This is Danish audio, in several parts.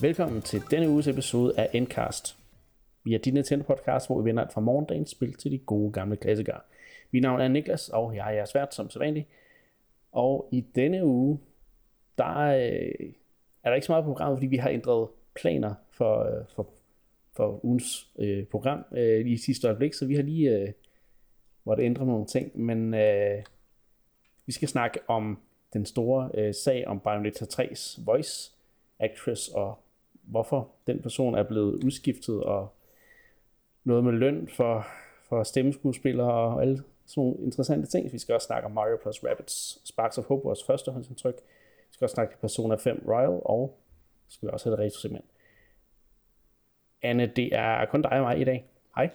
Velkommen til denne uges episode af Endcast. Vi er din Nintendo podcast, hvor vi vender alt fra morgendagens spil til de gode gamle klassikere. Mit navn er Niklas, og jeg er jeres vært som sædvanligt. Og i denne uge, der øh, er der ikke så meget på programmet, fordi vi har ændret planer for, øh, for, for ugens øh, program øh, i sidste øjeblik, så vi har lige øh, måtte ændre nogle ting, men øh, vi skal snakke om den store øh, sag om Bayonetta 3's voice actress og hvorfor den person er blevet udskiftet og noget med løn for, for stemmeskuespillere og alle sådan nogle interessante ting. Vi skal også snakke om Mario plus Rabbids Sparks of Hope, vores førstehåndsindtryk. Vi skal også snakke til Persona 5 Royal, og så skal vi også have det retro segment. Anne, det er kun dig og mig i dag. Hej.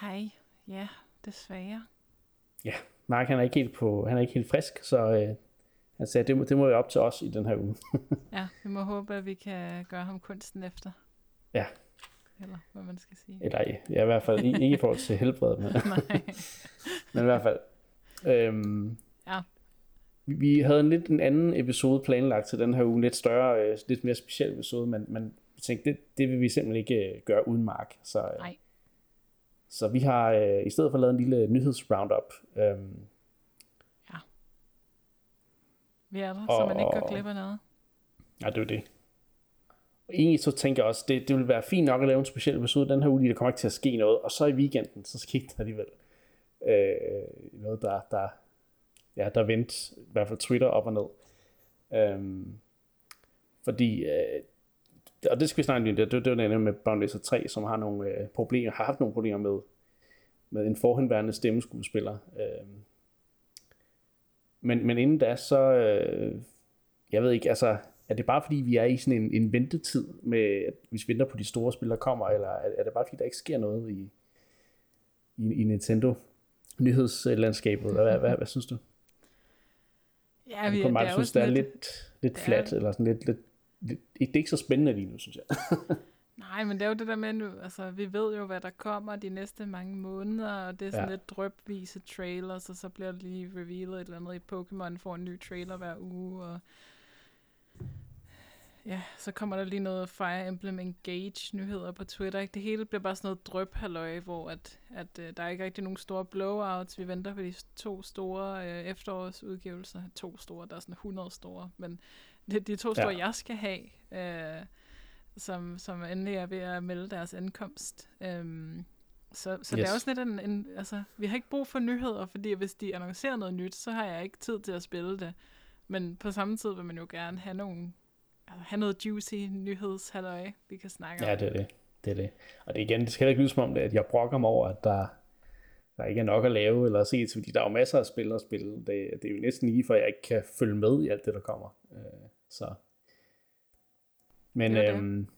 Hej. Ja, desværre. Ja, Mark han er ikke helt, på, han er ikke helt frisk, så øh, han sagde, det må, det må være op til os i den her uge. ja, vi må håbe, at vi kan gøre ham kunsten efter. Ja. Eller hvad man skal sige. Eller ja, i hvert fald ikke i forhold til helbred, men, men i hvert fald. Øhm, ja. Vi, havde en lidt en anden episode planlagt til den her uge, lidt større, øh, lidt mere speciel episode, men, men vi tænkte, det, det vil vi simpelthen ikke øh, gøre uden Mark. Så, øh, Nej. Så vi har øh, i stedet for lavet en lille nyhedsroundup. Øhm. Vi er der, og, så man ikke går glip af noget. Ja, det er jo det. Og egentlig så tænker jeg også, det, det vil være fint nok at lave en speciel episode den her uge, der kommer ikke til at ske noget. Og så i weekenden, så skete der alligevel øh, noget, der, der, ja, der vendte i hvert fald Twitter op og ned. Øhm, fordi, øh, og det skal vi snakke om, det, det, det var den med Boundless 3, som har nogle øh, problemer, har haft nogle problemer med, med en forhenværende stemmeskuespiller. Øh, men, men inden da, så, øh, jeg ved ikke, altså, er det bare fordi, vi er i sådan en, en ventetid, med, at vi venter på de store spil, der kommer, eller er, er det bare fordi, der ikke sker noget i, i, i Nintendo nyhedslandskabet, eller hvad, hvad, hvad synes du? Ja, vi, det er synes, det er lidt, lidt flat, eller sådan lidt, lidt, lidt, det er ikke så spændende lige nu, synes jeg. Nej, men det er jo det der med nu, altså vi ved jo, hvad der kommer de næste mange måneder, og det er sådan ja. lidt drøbvise trailers, og så bliver det lige revealet et eller andet i Pokémon, får en ny trailer hver uge, og ja, så kommer der lige noget Fire Emblem Engage nyheder på Twitter. Ikke? Det hele bliver bare sådan noget drøb halløj, hvor at, at uh, der er ikke rigtig nogen store blowouts. Vi venter på de to store uh, efterårsudgivelser. To store, der er sådan 100 store, men det de to store, ja. jeg skal have, uh, som, som endelig er ved at melde deres ankomst. Um, så, så yes. det er også lidt en, en, altså, vi har ikke brug for nyheder, fordi hvis de annoncerer noget nyt, så har jeg ikke tid til at spille det. Men på samme tid vil man jo gerne have nogle altså, have noget juicy nyhedshalløj, vi kan snakke om. Ja, det er det. det er det. Og det igen, det skal ikke lyde som om, det, at jeg brokker mig over, at der, der ikke er nok at lave eller at se til, fordi der er jo masser af spil at spille. Det, det er jo næsten lige for, at jeg ikke kan følge med i alt det, der kommer. Øh, så. Men, det det. Øhm,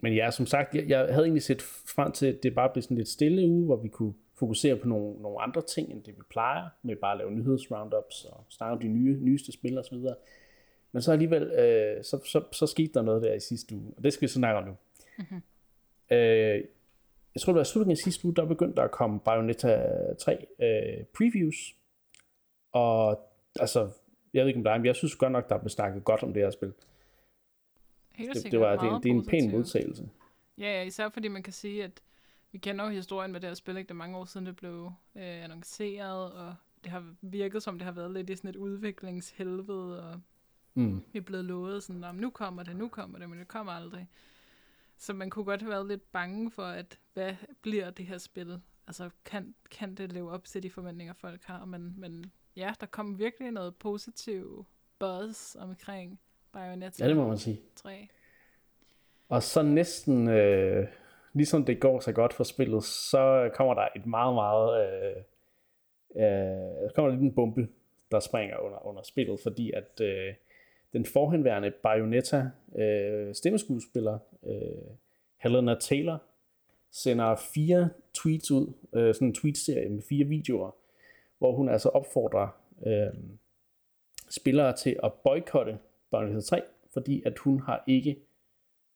men ja, som sagt, jeg, jeg havde egentlig set frem til, at det bare blev sådan lidt stille uge, hvor vi kunne fokusere på nogle, nogle andre ting, end det vi plejer, med bare at lave nyhedsroundups og snakke om de nye, nyeste spil og så videre. Men så alligevel, øh, så, så, så skete der noget der i sidste uge, og det skal vi så snakke om nu. Mm-hmm. Øh, jeg tror, det var slutningen af sidste uge, der begyndte der at komme Bayonetta 3 øh, previews. Og altså, jeg ved ikke om dig, men jeg synes godt nok, der er blevet snakket godt om det her spil. Helt det, det, var, det, det er en pæn modtagelse. Ja, ja, især fordi man kan sige, at vi kender jo historien med det her spil, ikke? det er mange år siden, det blev øh, annonceret, og det har virket som, det har været lidt i sådan et udviklingshelvede, og Mm. Vi er blevet lovet sådan, om nu kommer det, nu kommer det, men det kommer aldrig. Så man kunne godt have været lidt bange for, at hvad bliver det her spil? Altså, kan, kan det leve op til de forventninger, folk har? Men, men ja, der kom virkelig noget positiv buzz omkring Bayonetta ja, det må man sige. 3. Og så næsten, øh, ligesom det går så godt for spillet, så kommer der et meget, meget, øh, øh, der kommer lidt en bombe, der springer under, under spillet, fordi at øh, den forhenværende Bayonetta øh, stemmeskuespiller øh, Helena Taylor sender fire tweets ud, øh, sådan en tweetserie med fire videoer, hvor hun altså opfordrer øh, spillere til at boykotte Bayonetta 3, fordi at hun har ikke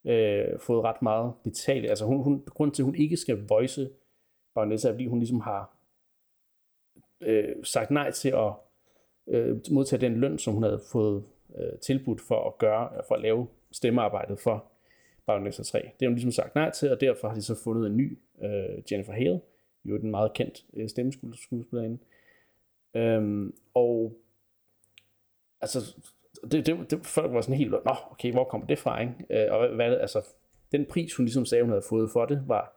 øh, fået ret meget betalt. Altså hun, hun, grund til, at hun ikke skal voice Bayonetta, er, fordi hun ligesom har øh, sagt nej til at øh, modtage den løn, som hun havde fået øh, tilbudt for at gøre, for at lave stemmearbejdet for Bayonetta 3. Det har hun ligesom sagt nej til, og derfor har de så fundet en ny øh, Jennifer Hale, jo den meget kendt øh, stemmeskuespillerinde. Øhm, og altså, det, det, det, folk var sådan helt, nå, okay, hvor kommer det fra, ikke? Øh, og hvad, altså, den pris, hun ligesom sagde, hun havde fået for det, var,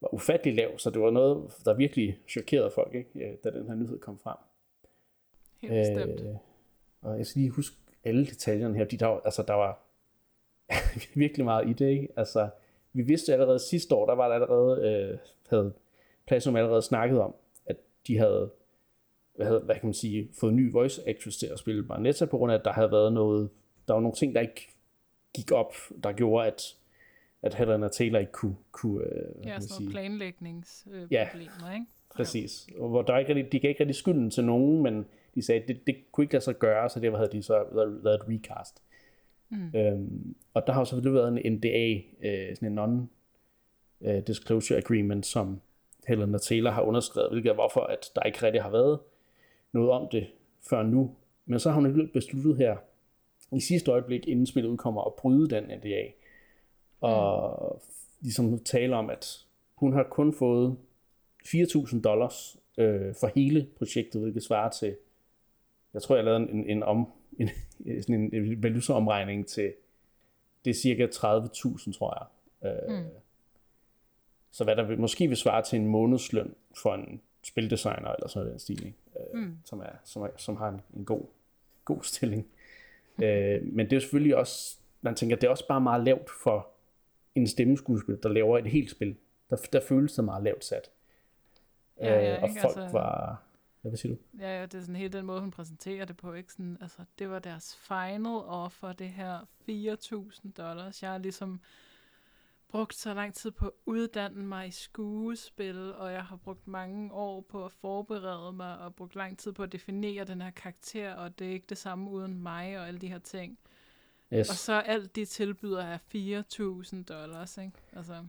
var ufattelig lav, så det var noget, der virkelig chokerede folk, ikke? Øh, da den her nyhed kom frem. Helt bestemt. Øh, og jeg skal lige huske alle detaljerne her, fordi der var, altså, der var virkelig meget i det, ikke? Altså, vi vidste allerede sidste år, der var der allerede, øh, havde Platinum allerede snakket om, at de havde, hvad, havde, hvad kan man sige, fået en ny voice actress til at spille Barnetta, på grund af, at der havde været noget, der var nogle ting, der ikke gik op, der gjorde, at at Helena Taylor ikke kunne... kunne øh, ja, sådan nogle planlægningsproblemer, ja, ikke? præcis. Og hvor der ikke de gav ikke rigtig skylden til nogen, men de sagde, at det, det kunne ikke lade sig gøre, så det havde de så lavet et recast. Mm. Øhm, og der har jo selvfølgelig været en NDA, øh, sådan en non-disclosure øh, agreement, som Helena Taylor har underskrevet, hvilket er hvorfor, at der ikke rigtig har været noget om det før nu. Men så har hun besluttet her i sidste øjeblik, inden spillet udkommer, at bryde den NDA. Og mm. ligesom tale om, at hun har kun fået 4.000 dollars øh, for hele projektet, hvilket svarer til, jeg tror, jeg lavede en, en, om, en, sådan en valuta-omregning til, det er cirka 30.000, tror jeg. Øh, mm. Så hvad der vil, måske vil svare til en månedsløn for en spildesigner eller sådan en stil, øh, mm. som, er, som, er, som har en, en god, god stilling. øh, men det er selvfølgelig også, man tænker, det er også bare meget lavt for en stemmeskuespiller, der laver et helt spil. Der, der føles det meget lavt sat. Ja, ja, øh, og folk altså, var... Ja, hvad siger du? Ja, ja, det er sådan helt den måde, hun præsenterer det på. Ikke? Sådan, altså, det var deres final offer, det her 4.000 dollars. Jeg har ligesom brugt så lang tid på at uddanne mig i skuespil, og jeg har brugt mange år på at forberede mig, og brugt lang tid på at definere den her karakter, og det er ikke det samme uden mig, og alle de her ting. Yes. Og så alt de tilbyder er 4.000 dollars, ikke? Altså.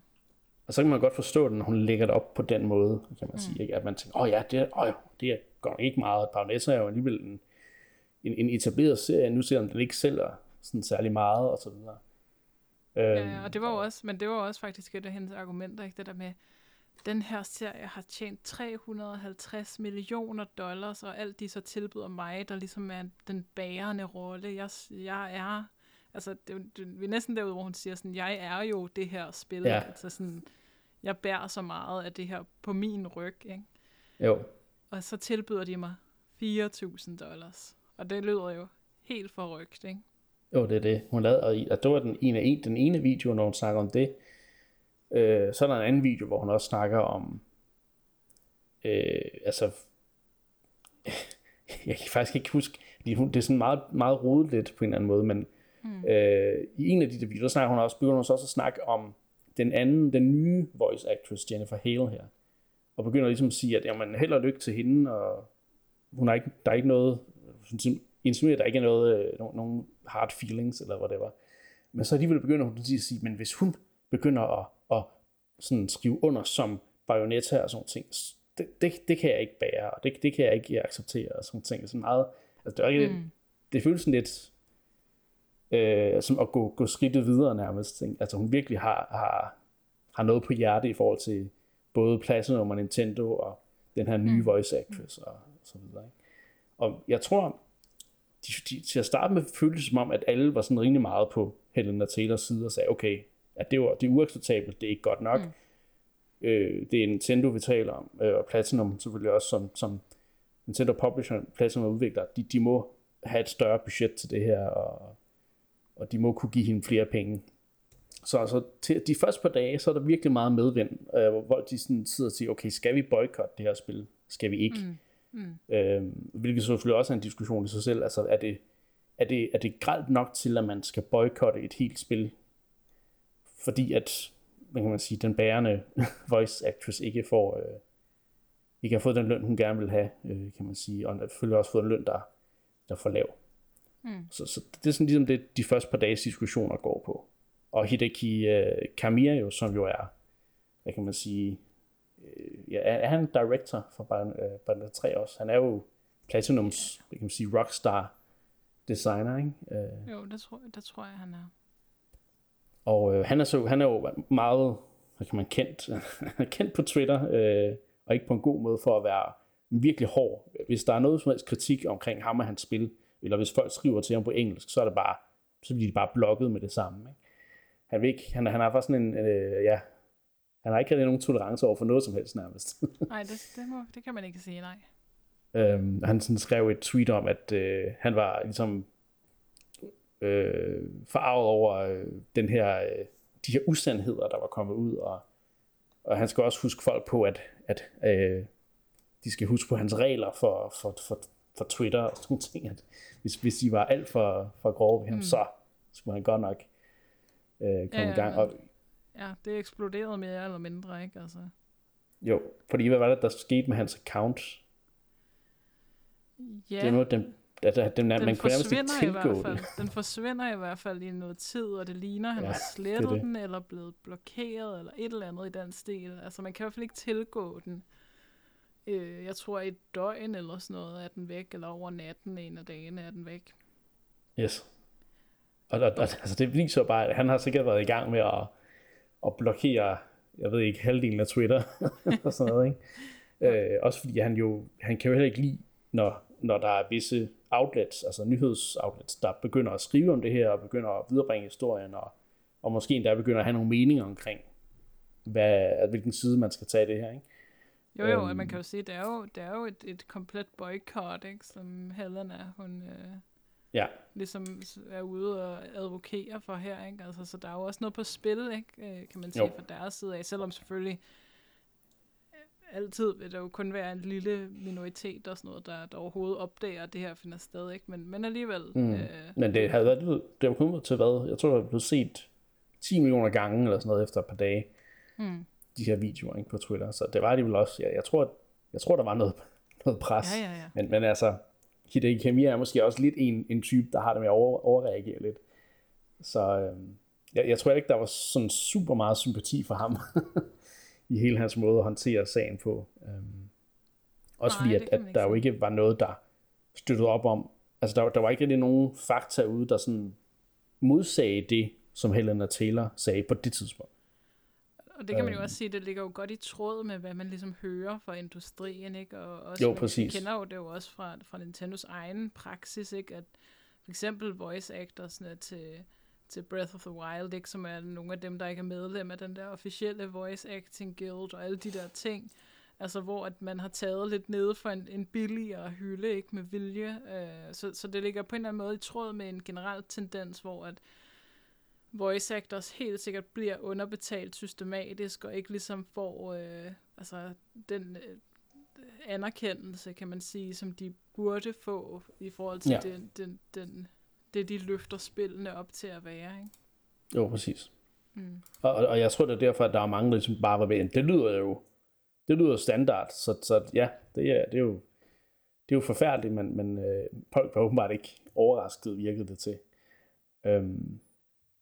Og så kan man godt forstå det, når hun lægger det op på den måde, kan man mm. sige, ikke? at man tænker, åh oh ja, det er, oh, det er godt ikke meget. Baronessa er jo alligevel en, en, en etableret serie, nu ser den ikke sælger sådan særlig meget, og så videre. Ja, ja, øhm, og det var jo også, men det var også faktisk et af hendes argumenter, ikke? det der med, den her serie har tjent 350 millioner dollars, og alt de så tilbyder mig, der ligesom er den bærende rolle. Jeg, jeg er Altså, det, det, vi er næsten derude, hvor hun siger sådan, jeg er jo det her spil. Ja. Altså sådan, jeg bærer så meget af det her på min ryg, ikke? Jo. Og så tilbyder de mig 4.000 dollars. Og det lyder jo helt forrygt, ikke? Jo, det er det. Hun lavede, og det var den ene, en, den ene video, når hun snakker om det. Øh, så er der en anden video, hvor hun også snakker om, øh, altså, jeg kan faktisk ikke huske, fordi hun, det er sådan meget, meget rodet lidt på en eller anden måde, men Mm. Øh, I en af de der videoer, snakker hun også, begynder hun så også at snakke om den anden, den nye voice actress, Jennifer Hale her. Og begynder ligesom at sige, at jamen, held og lykke til hende, og hun har ikke, der er ikke noget, insinuerer, der ikke er noget, øh, nogen, nogen hard feelings, eller hvad det var. Men så alligevel begynder hun at sige, men hvis hun begynder at, at sådan skrive under som Bayonetta og sådan ting, det, det, det kan jeg ikke bære, og det, det kan jeg ikke acceptere, og sådan ting. Så meget, altså det, er ikke, mm. det føles sådan lidt, øh, som at gå, gå skridtet videre nærmest. Ikke? Altså hun virkelig har, har, har noget på hjerte i forhold til både Platinum og Nintendo og den her nye mm. voice actress og, og så videre. Ikke? Og jeg tror, de, de, til at starte med føltes som om, at alle var sådan rimelig meget på Helena Taylors side og sagde, okay, at det, var, det er uacceptabelt, det er ikke godt nok. Mm. Øh, det er Nintendo, vi taler om, øh, og Platinum selvfølgelig også som, som Nintendo Publisher, Platinum udvikler, de, de må have et større budget til det her, og og de må kunne give hende flere penge. Så altså, til de første par dage, så er der virkelig meget medvind, øh, hvor de sådan sidder og siger, okay, skal vi boykotte det her spil? Skal vi ikke? Mm. Mm. Øh, hvilket selvfølgelig også er en diskussion i sig selv. Altså, er det, er det, er det gralt nok til, at man skal boykotte et helt spil? Fordi at, hvad kan man sige, den bærende voice actress ikke får, øh, ikke har fået den løn, hun gerne vil have, øh, kan man sige, og selvfølgelig også fået en løn, der, der er for lav. Mm. Så, så det er sådan ligesom det, de første par dages diskussioner går på. Og Hideki uh, Kamiya jo, som jo er, hvad kan man sige, uh, ja, er han director for Bayonetta uh, 3 også? Han er jo Platinums, hvad kan man sige, rockstar designer, ikke? Uh, jo, det tror, det tror jeg, han er. Og øh, han, er så, han er jo meget, hvad kan man kendt, kendt på Twitter, øh, og ikke på en god måde for at være virkelig hård. Hvis der er noget som helst kritik omkring ham og hans spil, eller hvis folk skriver til ham på engelsk, så er det bare, så bliver de bare blokket med det samme. Ikke? Han, vil ikke, han, han har faktisk sådan en, øh, ja, han har ikke rigtig nogen tolerance over for noget som helst nærmest. nej, det, det, må, det kan man ikke sige, nej. Øhm, han sådan skrev et tweet om, at øh, han var ligesom øh, farvet over øh, den her, øh, de her usandheder, der var kommet ud, og, og han skal også huske folk på, at, at øh, de skal huske på hans regler for, for, for, for Twitter og sådan ting, at hvis, hvis de var alt for, for grove ved ham, mm. så skulle han godt nok øh, komme ja, ja, i gang. Og, ja, det eksploderede mere eller mindre, ikke? Altså. Jo, fordi hvad var det, der skete med hans account? Ja. Det er noget, den, at, den, den man kunne nærmest ikke tilgå fald. Den forsvinder i hvert fald i noget tid, og det ligner, at han ja, har slettet det det. den, eller blevet blokeret, eller et eller andet i den stil. Altså, man kan i hvert fald ikke tilgå den. Øh, jeg tror, et døgn eller sådan noget er den væk, eller over natten en af dagene er den væk. Yes. Og, og, og altså, det viser bare, at han har sikkert været i gang med at, at blokere, jeg ved ikke, halvdelen af Twitter, og sådan noget, ikke? øh, også fordi han jo, han kan jo heller ikke lide, når, når der er visse outlets, altså nyhedsoutlets, der begynder at skrive om det her, og begynder at viderebringe historien, og, og måske endda begynder at have nogle meninger omkring, hvad, hvilken side man skal tage det her, ikke? Jo, jo, øhm, man kan jo sige, det er jo, det er jo et, et komplet boykot, ikke, som Helena, hun øh, ja. ligesom er ude og advokere for her, ikke? Altså, så der er jo også noget på spil, ikke, øh, kan man sige, jo. fra deres side af, selvom selvfølgelig altid vil der jo kun være en lille minoritet og sådan noget, der, der overhovedet opdager, at det her finder sted, ikke? Men, men alligevel... Mm. Øh, men det havde været, det var kommet til hvad? Jeg tror, det blev set 10 millioner gange eller sådan noget efter et par dage. Mm. De her videoer ikke, på Twitter. Så det var det vel også. Ja, jeg, tror, jeg tror, der var noget, noget pres. Ja, ja, ja. Men, men altså, Hideki Kami er måske også lidt en, en type, der har det med at over, overreagere lidt. Så øh, jeg, jeg tror ikke, der var sådan super meget sympati for ham. i hele hans måde at håndtere sagen på. Øhm, også Nej, fordi, at, at der jo ikke var noget, der støttede op om, altså der, der var ikke rigtig nogen fakta ude, der sådan modsagde det, som Helena Taylor sagde på det tidspunkt. Og det kan man jo øhm. også sige, det ligger jo godt i tråd med, hvad man ligesom hører fra industrien, ikke? Og også, jo, præcis. kender jo det jo også fra, fra Nintendos egen praksis, ikke? At for eksempel voice actorsne til, til Breath of the Wild, ikke, som er nogle af dem, der ikke er medlem af den der officielle Voice Acting Guild og alle de der ting. Altså, hvor at man har taget lidt ned for en, en billigere hylde, ikke med vilje. Øh, så, så det ligger på en eller anden måde i tråd med en generel tendens, hvor at voice actors helt sikkert bliver underbetalt systematisk, og ikke ligesom får øh, altså, den øh, anerkendelse, kan man sige, som de burde få i forhold til ja. den, den, den det, de løfter spillene op til at være, ikke? Jo, præcis. Mm. Og, og jeg tror, det er derfor, at der er mange, der ligesom bare var ved, det lyder jo, det lyder standard, så, så ja, det er, det er jo, det er jo forfærdeligt, men, men øh, folk var åbenbart ikke overrasket, virkede det til. Øhm,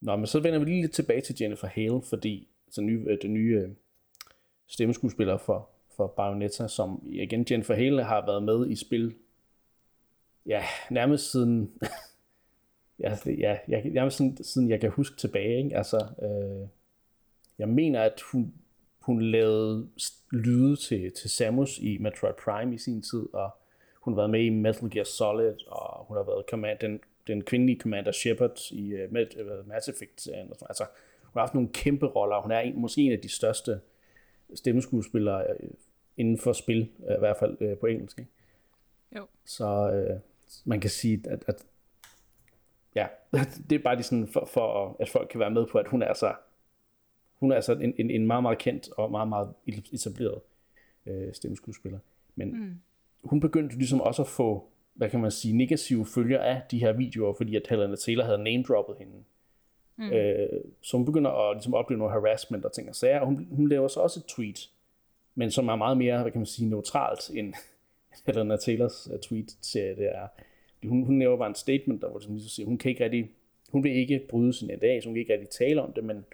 nå, men så vender vi lige lidt tilbage til Jennifer Hale, fordi så nye, øh, den nye øh, stemmeskuespiller for, for Bayonetta, som igen Jennifer Hale har været med i spil, ja, nærmest siden ja, ja, jeg, jeg, sådan, siden jeg kan huske tilbage, ikke? Altså, øh, jeg mener, at hun, hun lavede lyde til, til Samus i Metroid Prime i sin tid, og hun har været med i Metal Gear Solid, og hun har været command, den, den kvindelige Commander Shepard i uh, Mass Effect. Altså, hun har haft nogle kæmpe roller, hun er en, måske en af de største stemmeskuespillere inden for spil, i hvert fald på engelsk. Ikke? Jo. Så uh, man kan sige, at, at ja, det er bare lige sådan for, for, at folk kan være med på, at hun er så, hun er altså en, en, en meget, meget kendt og meget, meget etableret øh, stemmeskuespiller. Men mm. hun begyndte ligesom også at få, hvad kan man sige, negative følger af de her videoer, fordi at Helena Taylor havde name-droppet hende. Mm. Øh, så hun begynder at ligesom opleve noget harassment og ting og sager, og hun, hun laver så også et tweet, men som er meget mere, hvad kan man sige, neutralt end Helena Taylors uh, tweet til det er hun, hun laver bare en statement, der hvor hun ligesom siger, hun kan ikke rigtig, hun vil ikke bryde sin dag, så hun kan ikke rigtig tale om det, men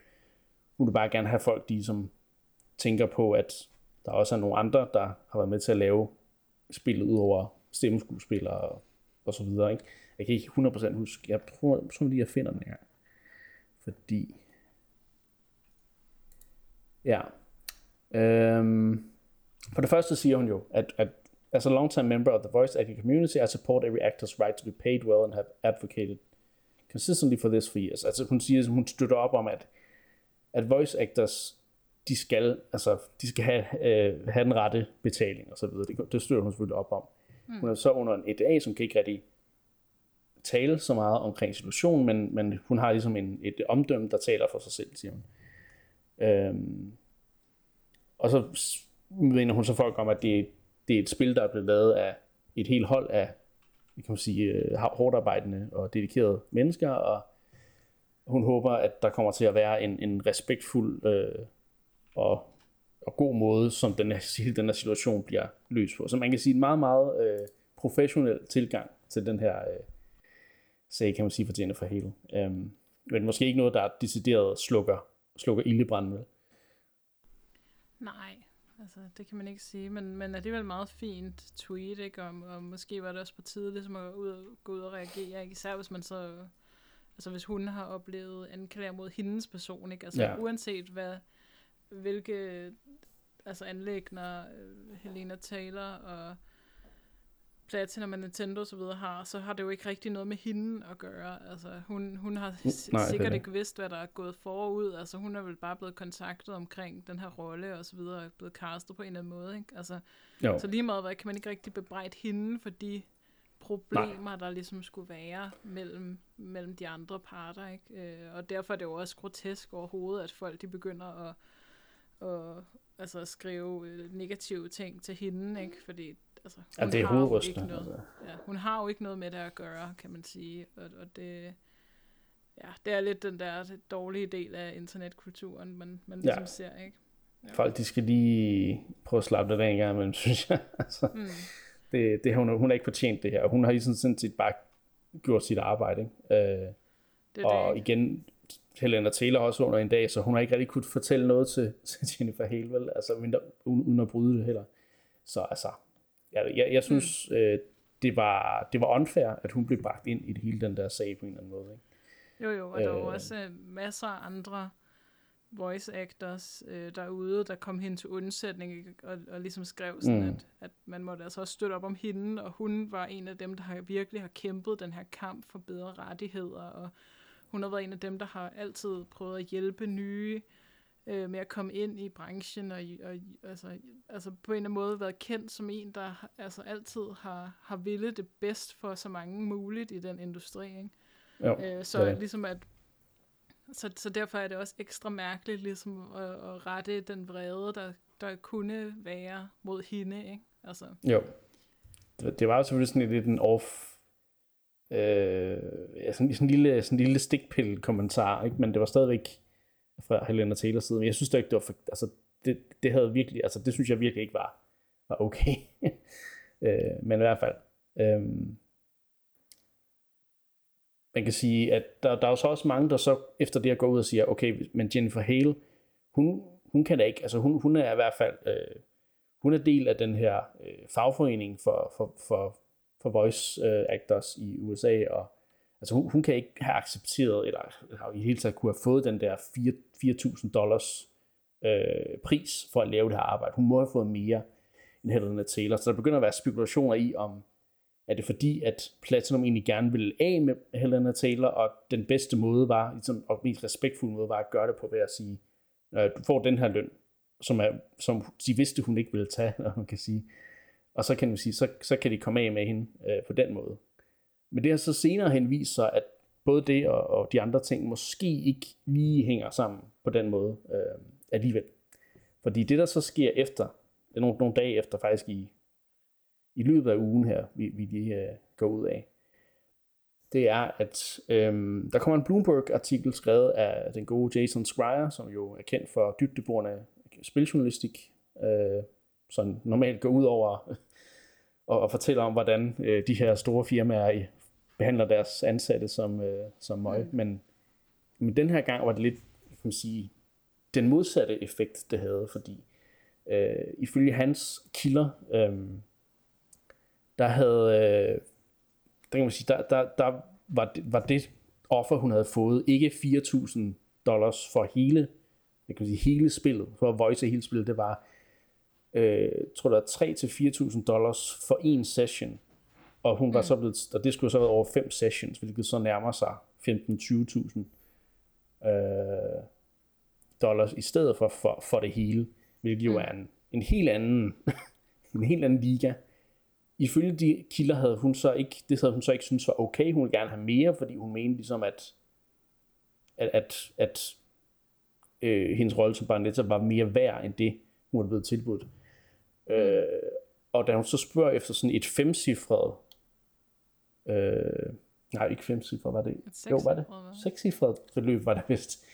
hun vil bare gerne have folk, de som tænker på, at der også er nogle andre, der har været med til at lave spillet ud over stemmeskuespillere og, og så videre. Ikke? Jeg kan ikke 100% huske, jeg tror, så lige, jeg finder den her. Fordi Ja. Øhm, for det første siger hun jo, at, at as a long-time member of the voice acting community, I support every actor's right to be paid well and have advocated consistently for this for years. Altså hun siger, hun støtter op om, at, at voice actors, de skal, altså, de skal have, øh, have den rette betaling og så videre. Det, det støtter hun selvfølgelig op om. Mm. Hun er så under en EDA, som kan ikke rigtig tale så meget omkring situationen, men, men hun har ligesom en, et omdømme, der taler for sig selv, siger hun. Øhm, og så mener hun så folk om, at det, det er et spil, der er blevet lavet af et helt hold af kan man sige, øh, hårdt arbejdende og dedikerede mennesker, og hun håber, at der kommer til at være en, en respektfuld øh, og, og god måde, som den her, den her situation bliver løst på. Så man kan sige en meget, meget øh, professionel tilgang til den her øh, sag, kan man sige, for Jennifer Hale. Øhm, men måske ikke noget, der decideret slukker, slukker ildebranden, vel? Nej, altså det kan man ikke sige, men, men alligevel meget fint tweet, ikke? Og, og måske var det også på tide ligesom at ud, gå ud og reagere, ikke? især hvis man så, altså hvis hun har oplevet anklager mod hendes person, ikke? Altså ja. uanset hvad, hvilke altså anlægner øh, Helena Taylor og Platinum og Nintendo så videre har, så har det jo ikke rigtig noget med hende at gøre. Altså, hun, hun har Nej, sikkert ikke vidst, hvad der er gået forud. Altså, hun er vel bare blevet kontaktet omkring den her rolle og så videre, og blevet castet på en eller anden måde. Ikke? Altså, jo. så lige meget hvad, kan man ikke rigtig bebrejde hende for de problemer, Nej. der ligesom skulle være mellem, mellem de andre parter. Ikke? Øh, og derfor er det jo også grotesk overhovedet, at folk de begynder at, at altså, skrive øh, negative ting til hende, ikke? fordi altså, ja, det er hovedrystende. Noget, altså. ja, hun har jo ikke noget med det at gøre, kan man sige. Og, og det, ja, det er lidt den der dårlige del af internetkulturen, man, man ligesom ja. ser, ikke? Ja. Folk, de skal lige prøve at slappe det af en gang imellem, synes jeg. altså, mm. det, det, hun, hun har ikke fortjent det her, hun har ligesom sådan set bare gjort sit arbejde. Ikke? Øh, det og det. igen, Helena Taylor også under en dag, så hun har ikke rigtig kunnet fortælle noget til, til Jennifer Hale, vel? Altså, uden, at bryde det heller. Så altså, jeg, jeg, jeg synes, mm. øh, det, var, det var unfair, at hun blev bragt ind i det hele den der sag på en eller anden måde. Ikke? Jo, jo, og der var øh, også masser af andre voice actors øh, derude, der kom hen til undsætning og, og ligesom skrev sådan, mm. at, at man måtte altså også støtte op om hende, og hun var en af dem, der har virkelig har kæmpet den her kamp for bedre rettigheder, og hun har været en af dem, der har altid prøvet at hjælpe nye øh, med at komme ind i branchen, og, og altså, altså på en eller anden måde været kendt som en, der altså altid har, har ville det bedst for så mange muligt i den industri. Ikke? Jo, øh, så det. ligesom at så, så derfor er det også ekstra mærkeligt ligesom at, at rette den vrede, der, der kunne være mod hende, ikke? Altså. Jo. Det, det var jo selvfølgelig sådan lidt en off øh, ja, sådan, sådan en lille, sådan en lille stikpille kommentar, ikke? men det var stadigvæk fra Helena Taylor side, men jeg synes da ikke, det var for, altså, det, det havde virkelig, altså det synes jeg virkelig ikke var, var okay. øh, men i hvert fald, øh, man kan sige, at der, der er jo så også mange, der så efter det går ud og siger, okay, men Jennifer Hale, hun, hun kan da ikke, altså hun, hun er i hvert fald, øh, hun er del af den her øh, fagforening for, for, for, for voice øh, actors i USA, og Altså hun, hun kan ikke have accepteret, eller har i hele taget kunne have fået den der 4.000 dollars øh, pris for at lave det her arbejde. Hun må have fået mere end Helena Taylor. Så der begynder at være spekulationer i, om er det fordi, at Platinum egentlig gerne ville af med Helena Taylor, og den bedste måde var, ligesom, og mest respektfulde måde var at gøre det på ved at sige, øh, du får den her løn, som, er, som de vidste, hun ikke ville tage, man kan sige. Og så kan, man sige, så, så kan de komme af med hende øh, på den måde. Men det har så senere hen vist sig, at både det og, og de andre ting måske ikke lige hænger sammen på den måde øh, alligevel. Fordi det, der så sker efter, det er nogle, nogle dage efter faktisk i, i løbet af ugen her, vi, vi lige øh, går ud af, det er, at øh, der kommer en Bloomberg-artikel skrevet af den gode Jason Schreier, som jo er kendt for dybdeborende spiljournalistik, øh, som normalt går ud over og, og fortæller om, hvordan øh, de her store firmaer behandler deres ansatte som, øh, som møg. Mm. Men, men den her gang var det lidt, kan man sige, den modsatte effekt, det havde, fordi øh, ifølge hans kilder, øh, der havde, øh, der kan man sige, der, der, der var, det, var det offer, hun havde fået, ikke 4.000 dollars for hele jeg kan sige, hele spillet, for at voice hele spillet, det var, øh, tror der 3 til 4.000 dollars for en session. Og hun var mm. så blevet, og det skulle så være over fem sessions, hvilket så nærmer sig 15-20.000 øh, dollars i stedet for, for, for det hele, hvilket jo mm. er en, en helt anden en helt anden liga. Ifølge de kilder havde hun så ikke, det havde hun så ikke synes var okay. Hun ville gerne have mere, fordi hun mente ligesom, at, at, at, at øh, hendes rolle som Barnetta var mere værd end det, hun havde blevet tilbudt. Øh, og da hun så spørger efter sådan et femcifret, øh, nej ikke femcifret, var det? Jo, var det? Sekscifret beløb var det vist.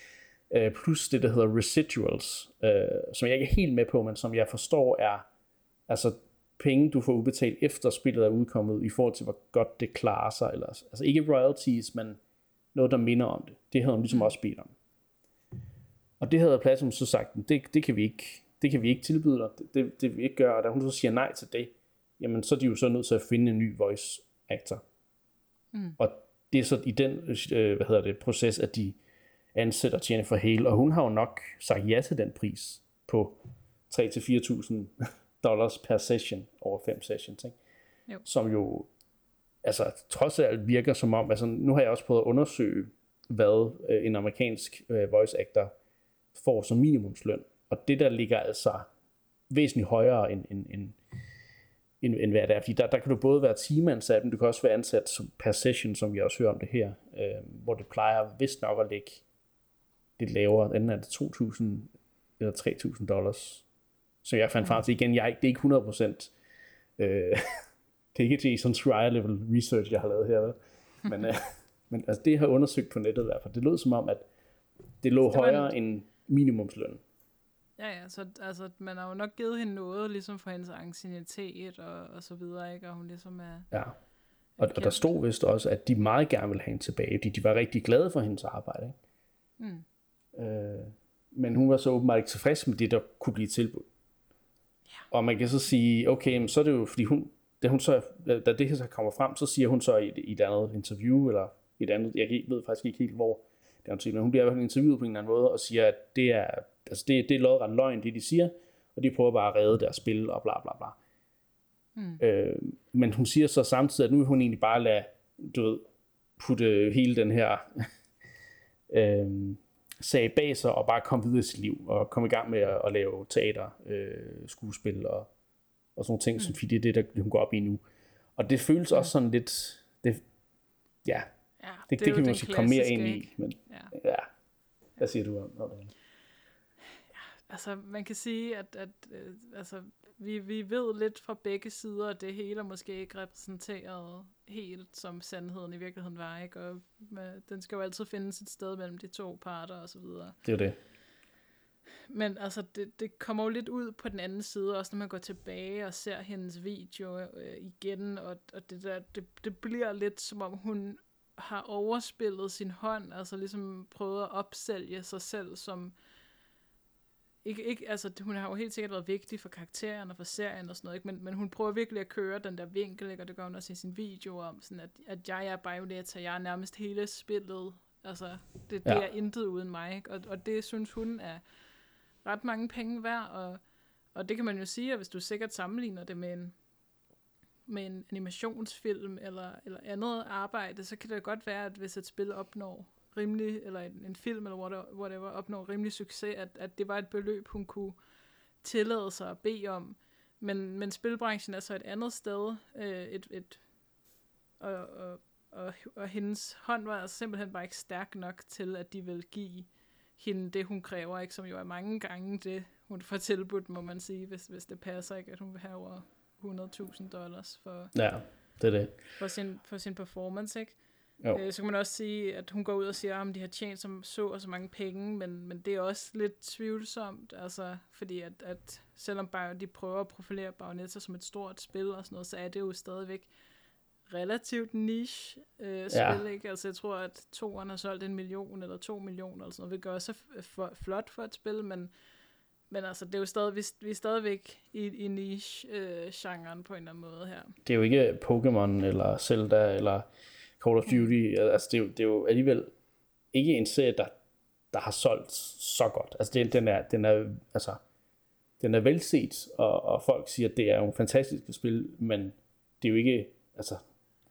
Øh, plus det, der hedder residuals, øh, som jeg ikke er helt med på, men som jeg forstår er altså penge, du får udbetalt efter spillet er udkommet, i forhold til, hvor godt det klarer sig. Eller, altså ikke royalties, men noget, der minder om det. Det havde hun ligesom mm. også bedt om. Og det havde Platinum så sagt, det, det, kan vi ikke, det kan vi ikke tilbyde dig, det, det, det vil vi ikke gøre. Og da hun så siger nej til det, jamen så er de jo så nødt til at finde en ny voice actor. Mm. Og det er så i den øh, hvad hedder det, proces, at de ansætter Jennifer Hale, og hun har jo nok sagt ja til den pris på 3-4.000 dollars per session over fem sessions, ikke? Jo. som jo altså trods alt virker som om, altså nu har jeg også prøvet at undersøge, hvad øh, en amerikansk øh, voice actor får som minimumsløn, og det der ligger altså væsentligt højere end, end, end, end, end hvad det er, fordi der, der kan du både være teamansat, men du kan også være ansat som, per session, som vi også hører om det her, øh, hvor det plejer vist nok at ligge lidt lavere, enten er det 2.000 eller 3.000 dollars så jeg fandt frem til igen, jeg, det er ikke 100%, øh, det er ikke Jason Schreier level research, jeg har lavet her, men, øh, men altså, det har undersøgt på nettet i hvert fald. Det lød som om, at det lå det højere en... end minimumsløn. Ja, ja, så altså, man har jo nok givet hende noget, ligesom for hendes ancienitet og, og så videre, ikke? Og hun ligesom er... Ja, og, og der stod vist også, at de meget gerne ville have hende tilbage, fordi de var rigtig glade for hendes arbejde, ikke? Mm. Øh, men hun var så åbenbart ikke tilfreds med det, der kunne blive tilbudt. Og man kan så sige, okay, så er det jo, fordi hun, da, hun så, da det her så kommer frem, så siger hun så i, i et andet interview, eller et andet, jeg ved faktisk ikke helt, hvor det er men hun bliver i hvert fald interviewet på en eller anden måde, og siger, at det er, altså det, det er lodret løgn, det de siger, og de prøver bare at redde deres spil, og bla bla bla. Mm. Øh, men hun siger så samtidig, at nu vil hun egentlig bare lade, du ved, putte hele den her øh, sag bag sig og bare komme videre i sit liv og komme i gang med at, at lave teater, øh, skuespil og, og sådan nogle ting, mm. som fordi det er det, der hun går op i nu. Og det føles ja. også sådan lidt, det, ja, ja det, det, det kan vi måske komme mere ind i, men ja. ja. Hvad siger du om det? Altså man kan sige, at, at øh, altså, vi, vi ved lidt fra begge sider, at det hele er måske ikke repræsenteret helt, som sandheden i virkeligheden var, ikke? Og med, den skal jo altid findes et sted mellem de to parter og så videre. Det er det. Men altså, det, det kommer jo lidt ud på den anden side, også når man går tilbage og ser hendes video øh, igen, og, og det der, det, det bliver lidt som om hun har overspillet sin hånd, altså ligesom prøvet at opsælge sig selv som ikke, ikke, altså, hun har jo helt sikkert været vigtig for karakteren og for serien og sådan noget, ikke? Men, men hun prøver virkelig at køre den der vinkel, ikke? og det gør hun også i sin video om, sådan at, at jeg er Bayonetta, jeg er nærmest hele spillet, altså, det, det ja. er intet uden mig, ikke? Og, og det synes hun er ret mange penge værd, og, og det kan man jo sige, at hvis du sikkert sammenligner det med en, med en animationsfilm eller, eller andet arbejde, så kan det godt være, at hvis et spil opnår rimelig, eller en, en film, eller whatever, opnår rimelig succes, at, at det var et beløb, hun kunne tillade sig at bede om. Men, men spilbranchen er så et andet sted, øh, et, et, og, og, og, og hendes hånd var altså simpelthen bare ikke stærk nok til, at de vil give hende det, hun kræver, ikke? som jo er mange gange det, hun får tilbudt, må man sige, hvis, hvis det passer ikke, at hun vil have over 100.000 dollars for, ja, det er det. for, sin, for sin performance. Ikke? Øh, så kan man også sige, at hun går ud og siger, at de har tjent som så og så mange penge, men, men det er også lidt tvivlsomt, altså, fordi at, at selvom bare de prøver at profilere Bayonetta som et stort spil og sådan noget, så er det jo stadigvæk relativt niche øh, spil, ja. ikke? Altså jeg tror, at toeren har solgt en million eller to millioner eller sådan noget, hvilket også er for, flot for et spil, men, men altså det er jo stadig, vi, vi er stadigvæk i, i niche-genren øh, på en eller anden måde her. Det er jo ikke Pokémon eller Zelda eller Call of Duty, altså det er, jo, det er jo alligevel ikke en serie, der der har solgt så godt. Altså det, den er, den er, altså, den er velset, og, og folk siger, at det er jo en fantastisk spil, men det er jo ikke, altså,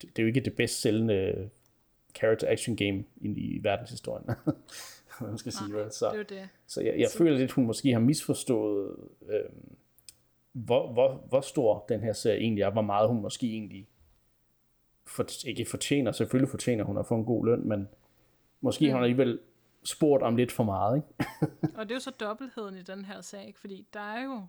det, det er jo ikke det bedst sælgende character action game i, i verdenshistorien. man skal sige. Vel? Så, det er det. så jeg, jeg føler lidt, hun måske har misforstået, øh, hvor, hvor, hvor stor den her serie egentlig er, hvor meget hun måske egentlig for, ikke fortjener. Selvfølgelig fortjener hun at få en god løn, men måske mm. har hun alligevel spurgt om lidt for meget. Ikke? Og det er jo så dobbeltheden i den her sag, ikke? fordi der er jo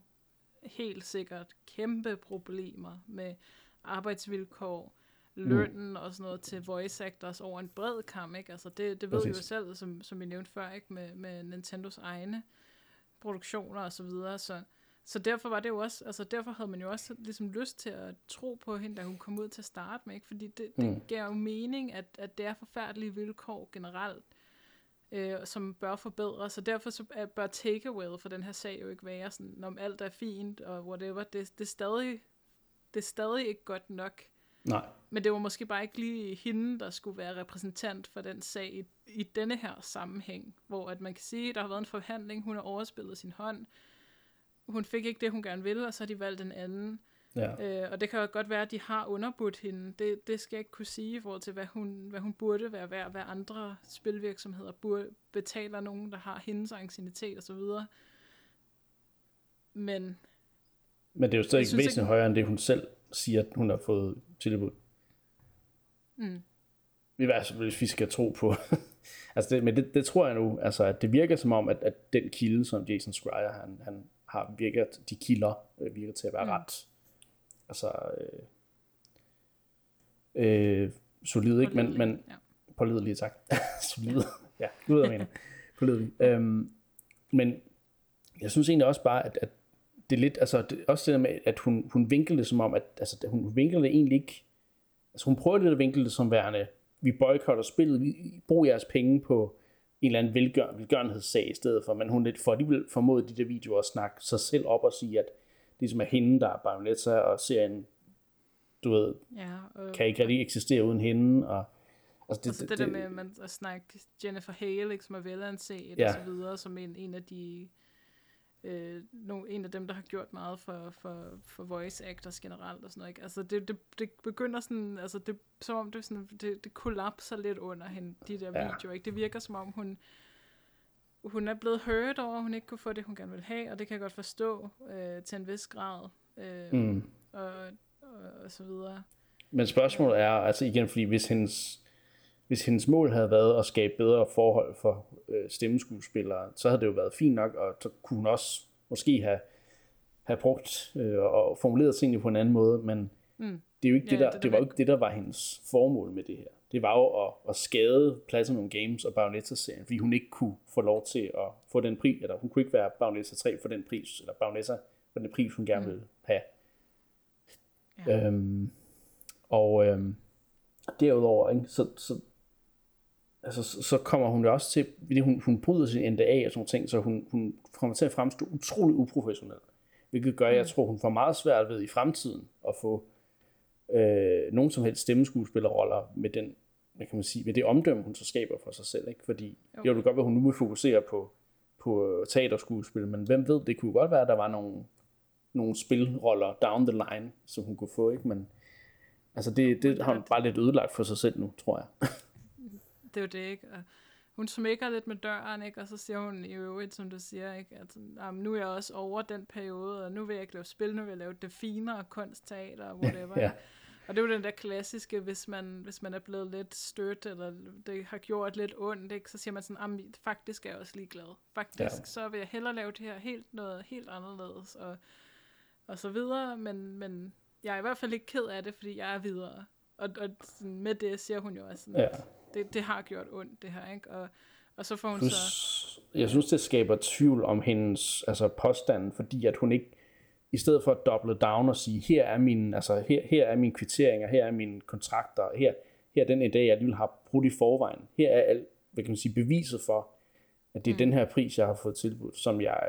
helt sikkert kæmpe problemer med arbejdsvilkår, lønnen mm. og sådan noget til voice actors over en bred kam, ikke? Altså det, det ved vi jo selv, som, som vi nævnte før, ikke? Med, med Nintendos egne produktioner og så videre, så, så derfor var det jo også, altså derfor havde man jo også ligesom lyst til at tro på hende, da hun kom ud til at starte med, ikke? Fordi det, det mm. gav jo mening, at, at det er forfærdelige vilkår generelt, øh, som bør forbedres, så derfor så bør takeaway for den her sag jo ikke være sådan, om alt er fint og whatever, det, det, er stadig, det er stadig ikke godt nok. Nej. Men det var måske bare ikke lige hende, der skulle være repræsentant for den sag i, i denne her sammenhæng, hvor at man kan sige, at der har været en forhandling, hun har overspillet sin hånd, hun fik ikke det, hun gerne ville, og så har de valgt en anden. Ja. Øh, og det kan jo godt være, at de har underbudt hende. Det, det skal jeg ikke kunne sige i forhold til, hvad hun, hvad hun burde være værd, hvad andre spilvirksomheder burde, betaler nogen, der har hendes så videre. Men... Men det er jo stadig væsentligt ikke... højere, end det hun selv siger, at hun har fået tilbudt. Mm. I hvert fald, hvis vi skal tro på. altså det, men det, det, tror jeg nu, altså, at det virker som om, at, at den kilde, som Jason Schreier, han, han har virket, de kilder øh, virker til at være mm. ret altså øh, øh, solid, ikke? Men, men ja. pålidelige, tak. solid. ja, du ved, jeg mener. Pålidelig. Øhm, men jeg synes egentlig også bare, at, at det er lidt, altså det, også det der med, at hun, hun vinkler det som om, at altså, hun vinkler det egentlig ikke, altså hun prøver lidt at vinkle det som værende, vi boykotter spillet, vi bruger jeres penge på en eller anden velgør, velgørenhedssag i stedet for, men hun lidt for alligevel formået de der videoer at snakke sig selv op og sige, at ligesom er hende, der er Bayonetta, og serien, du ved, ja, øh, kan ikke rigtig eksistere uden hende, og Altså det, altså det, det, det der med at, man, at snakke Jennifer Hale, ikke, som er velanset ja. og så videre, som en, en af de øh, no, en af dem, der har gjort meget for, for, for voice actors generelt og sådan noget. Ikke? Altså det, det, det begynder sådan, altså det, som om det, sådan, det, det kollapser lidt under hende, de der ja. videoer. Ikke? Det virker som om hun, hun er blevet hørt over, at hun ikke kunne få det, hun gerne vil have, og det kan jeg godt forstå øh, til en vis grad. Øh, mm. og, og, og så videre. Men spørgsmålet er, altså igen, fordi hvis hendes, hvis hendes mål havde været at skabe bedre forhold for øh, stemmeskuespillere, så havde det jo været fint nok, og så kunne hun også måske have, have brugt øh, og formuleret tingene på en anden måde, men mm. det, er jo ikke ja, det, der, det, det var jo ikke det, der var hendes formål med det her det var jo at, at skade Platinum Games og Bayonetta-serien, fordi hun ikke kunne få lov til at få den pris, eller hun kunne ikke være Bayonetta 3 for den pris, eller Bayonetta for den pris, hun gerne mm. ville have. Ja. Øhm, og øhm, derudover, ikke, så, så, altså, så, så kommer hun jo også til, fordi hun, hun bryder sin NDA og sådan ting, så hun, hun kommer til at fremstå utrolig uprofessionel. Hvilket gør, at jeg mm. tror, hun får meget svært ved i fremtiden at få øh, nogen som helst stemmeskuespillerroller med den hvad kan man sige, med det omdømme, hun så skaber for sig selv. Ikke? Fordi okay. jo, det kan godt være, at hun nu vil fokusere på, på teaterskuespil, men hvem ved, det kunne godt være, at der var nogle, nogle spilroller down the line, som hun kunne få. Ikke? Men altså det, det har hun bare lidt ødelagt for sig selv nu, tror jeg. det er jo det, ikke? Og hun smækker lidt med døren, ikke? Og så siger hun i øvrigt, som du siger, ikke? At jamen, nu er jeg også over den periode, og nu vil jeg ikke lave spil, nu vil jeg lave det finere kunstteater og whatever. ja. Og det er jo den der klassiske, hvis man, hvis man er blevet lidt stødt, eller det har gjort lidt ondt, ikke? så siger man sådan, faktisk er jeg også ligeglad. Faktisk, ja. så vil jeg hellere lave det her helt noget helt anderledes, og, og så videre, men, men jeg er i hvert fald ikke ked af det, fordi jeg er videre. Og, og sådan, med det siger hun jo også sådan, ja. Det, det har gjort ondt, det her, ikke? Og, og så får hun synes, så... Jeg synes, det skaber tvivl om hendes altså, påstand, fordi at hun ikke i stedet for at double down og sige, her er min, altså, her, her er mine kvitteringer, her er mine kontrakter, her, her er den idé, jeg lige har brugt i forvejen. Her er alt, hvad kan man sige, beviset for, at det er mm. den her pris, jeg har fået tilbudt, som jeg,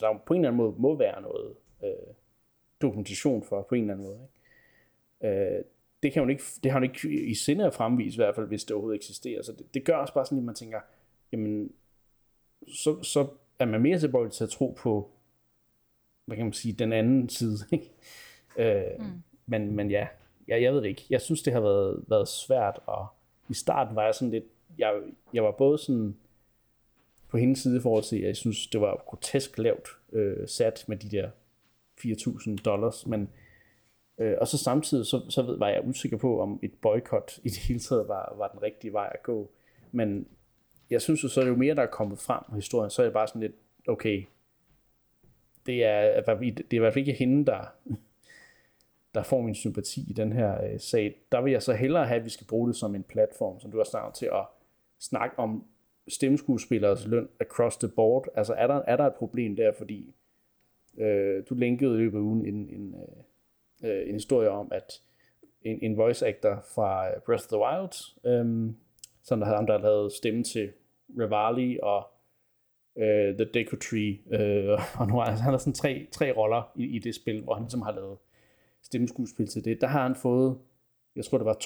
der på en eller anden måde må være noget øh, dokumentation for, på en eller anden måde. Ikke? Øh, det, kan hun ikke, det har hun ikke i sinde at fremvise, i hvert fald, hvis det overhovedet eksisterer. Så det, det gør også bare sådan, at man tænker, jamen, så, så er man mere tilbøjelig til at tro på, hvad kan man sige, den anden side. Ikke? øh, mm. men, men ja, jeg, jeg ved det ikke. Jeg synes, det har været, været svært, og i starten var jeg sådan lidt, jeg, jeg var både sådan på hendes side i forhold til, at jeg synes, det var grotesk lavt øh, sat med de der 4.000 dollars, men øh, og så samtidig så, så var jeg usikker på, om et boykot i det hele taget var, var den rigtige vej at gå. Men jeg synes jo så, er det jo mere, der er kommet frem i historien, så er det bare sådan lidt, okay, det er, det er i hvert fald ikke hende, der, der får min sympati i den her øh, sag. Der vil jeg så hellere have, at vi skal bruge det som en platform, som du har snakket til at snakke om stemmeskuespilleres løn across the board. Altså er der, er der et problem der, fordi øh, du linkede i løbet af ugen en, en, øh, øh en historie om, at en, en voice actor fra øh, Breath of the Wild, øh, som der havde ham, der havde stemme til Revali og øh, The Deku Tree, øh, og nu har han har sådan tre, tre roller i, i det spil, hvor han ligesom har lavet stemmeskuespil til det. Der har han fået, jeg tror det var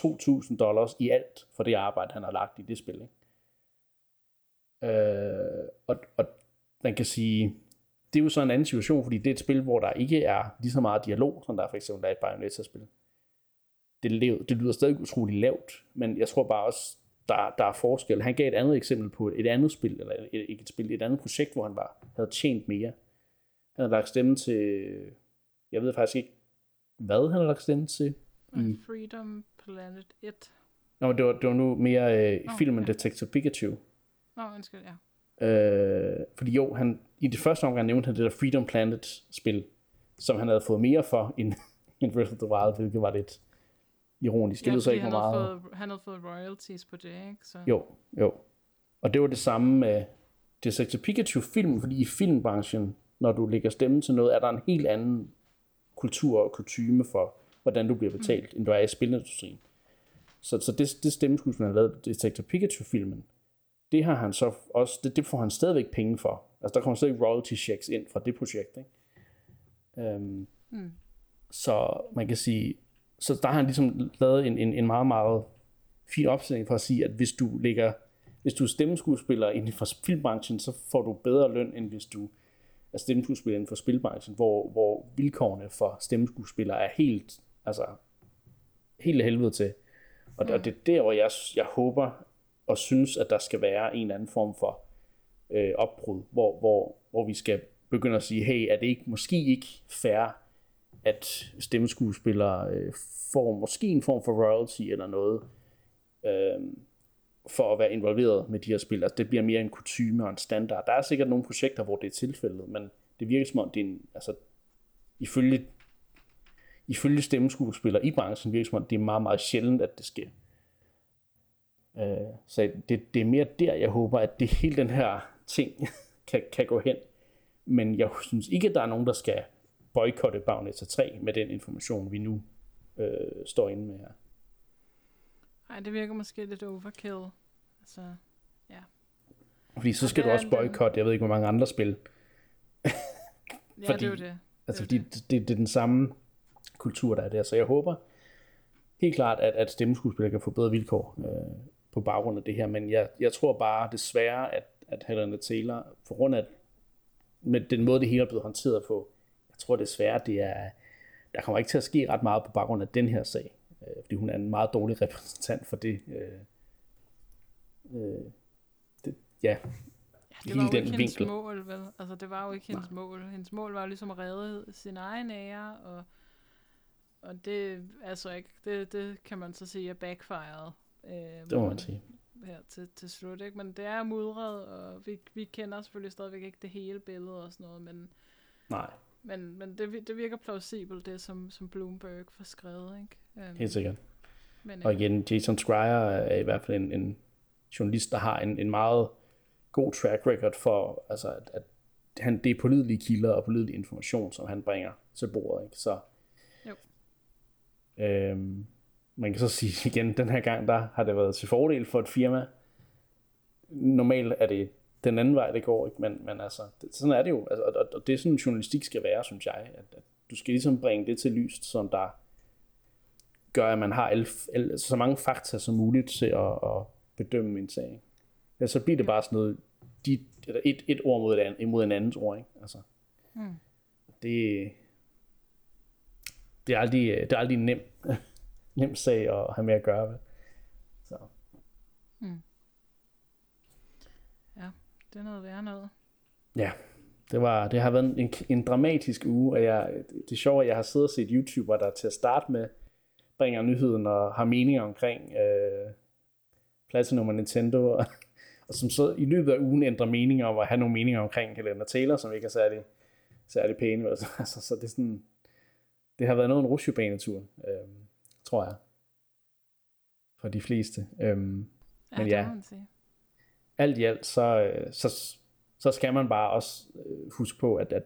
2.000 dollars i alt for det arbejde, han har lagt i det spil. Ikke? Øh, og, og man kan sige, det er jo så en anden situation, fordi det er et spil, hvor der ikke er lige så meget dialog, som der for eksempel er i Bayonetta-spil. Det, det lyder stadig utrolig lavt, men jeg tror bare også, der, der er forskel. Han gav et andet eksempel på et andet spil, eller et, ikke et spil, et andet projekt, hvor han var, havde tjent mere. Han havde lagt stemme til, jeg ved faktisk ikke, hvad han havde lagt stemme til. I... Freedom Planet 1. Nå, det var, det var nu mere øh, oh, filmen ja. Detective Pikachu. Nå, undskyld, ja. Øh, fordi jo, han, i det første omgang nævnte han det der Freedom Planet-spil, som han havde fået mere for end, end Breath of the Wild, hvilket var lidt ironisk. Ja, det så ikke han, meget... havde fået, han havde fået royalties på det, ikke? Så. Jo, jo. Og det var det samme med Detective Pikachu-film, fordi i filmbranchen, når du lægger stemme til noget, er der en helt anden kultur og kutume for, hvordan du bliver betalt, mm. end du er i spilindustrien. Så, så det, det stemmeskuespil, han lavede Detective Pikachu-filmen, det har han så også, det, det får han stadigvæk penge for. Altså der kommer stadig royalty checks ind fra det projekt, ikke? Um, mm. Så man kan sige, så der har han ligesom lavet en, en, en meget, meget fin opstilling for at sige, at hvis du ligger, hvis du er stemmeskuespiller inden for filmbranchen, så får du bedre løn, end hvis du er stemmeskuespiller inden for spilbranchen, hvor, hvor vilkårene for stemmeskuespillere er helt, altså, helt helvede til. Og, mm. og det er der, hvor jeg, jeg håber og synes, at der skal være en eller anden form for øh, opbrud, hvor, hvor, hvor vi skal begynde at sige, hey, er det ikke, måske ikke fair, at stemmeskuespillere øh, får måske en form for royalty eller noget, øh, for at være involveret med de her spil. Altså det bliver mere en kutume og en standard. Der er sikkert nogle projekter, hvor det er tilfældet, men det virker som om, det er en, altså, ifølge, ifølge stemmeskuespillere i branchen virker som om, det er meget, meget sjældent, at det sker. Øh, så det, det er mere der, jeg håber, at det hele den her ting kan, kan gå hen. Men jeg synes ikke, at der er nogen, der skal boykotte Bayonetta 3 med den information, vi nu øh, står inde med her. Nej, det virker måske lidt overkill. Altså, ja. Fordi så skal du også boykotte, jeg ved ikke, hvor mange andre spil. ja, fordi, det er jo det. Altså, fordi det, det, det er den samme kultur, der er der. Så jeg håber helt klart, at, at stemmeskuespillere kan få bedre vilkår øh, på baggrund af det her. Men jeg, jeg tror bare desværre, at, at Helena Taylor, på grund af med den måde, det hele er blevet håndteret på, jeg tror desværre, det er, der kommer ikke til at ske ret meget på baggrund af den her sag, øh, fordi hun er en meget dårlig repræsentant for det. Øh, øh, det ja, det var jo ikke hendes vinkel. mål, vel? Altså, det var jo ikke hendes Nej. mål. Hendes mål var jo ligesom at redde sin egen ære, og, og det, altså ikke, det, det kan man så sige er backfired. Øh, det må man sige. Her til, til slut, ikke? Men det er mudret, og vi, vi kender selvfølgelig stadigvæk ikke det hele billede og sådan noget, men Nej. Men, men det, det virker plausibelt, det som, som Bloomberg får skrevet, ikke? Um, Helt sikkert. Men, og igen, Jason Schreier er i hvert fald en, en journalist, der har en, en meget god track record for, altså, at, at han, det er pålidelige kilder og pålidelig information, som han bringer til bordet. Ikke? Så, jo. Øhm, man kan så sige igen, den her gang, der har det været til fordel for et firma. Normalt er det den anden vej, det går, ikke? Men, men altså, det, sådan er det jo, altså, og, og det er sådan, journalistik skal være, synes jeg, at, at du skal ligesom bringe det til lyst, som der gør, at man har el, el, så mange fakta som muligt til at, at bedømme en sag. Ja, så bliver det bare sådan noget de, eller et, et ord mod, et andet, imod en andens ord. Ikke? Altså, Mm. det, det er aldrig, det er aldrig en nem, sag at have med at gøre. Med. Så. Det er noget værre noget. Ja, det, var, det har været en, en dramatisk uge, og jeg, det, er sjovt, at jeg har siddet og set YouTuber, der til at starte med bringer nyheden og har meninger omkring øh, Platinum og Nintendo, og, og som så i løbet af ugen ændrer meninger om at have nogle meninger omkring Helena Taylor, som ikke er særlig, særlig pæne. Altså, så det er sådan, det har været noget en rusjebanetur, øh, tror jeg, for de fleste. Øh, Ja, Men det ja. må man sige. alt i alt, så, øh, så, så skal man bare også øh, huske på, at, at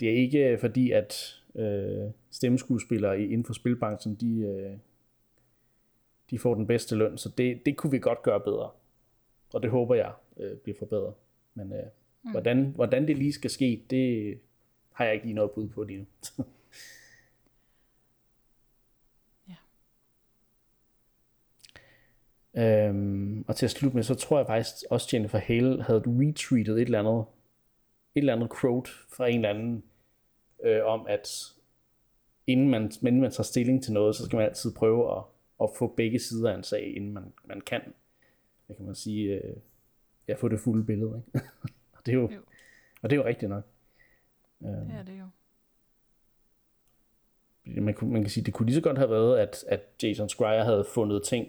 det er ikke fordi, at øh, stemmeskuespillere i- inden for spilbranchen, de, øh, de får den bedste løn, så det, det kunne vi godt gøre bedre. Og det håber jeg øh, bliver forbedret. Men øh, mm. hvordan, hvordan det lige skal ske, det har jeg ikke lige noget bud på lige nu. Øhm, og til at slutte med, så tror jeg faktisk også Jennifer Hale havde retweetet et eller andet, et eller andet quote fra en eller anden, øh, om at inden man, inden man tager stilling til noget, så skal man altid prøve at, at få begge sider af en sag, inden man, man kan, hvad kan man sige, øh, ja, få det fulde billede. Ikke? og, det er jo, Jo. og det er jo rigtigt nok. Det er det jo. man, man kan sige, det kunne lige så godt have været, at, at Jason Schreier havde fundet ting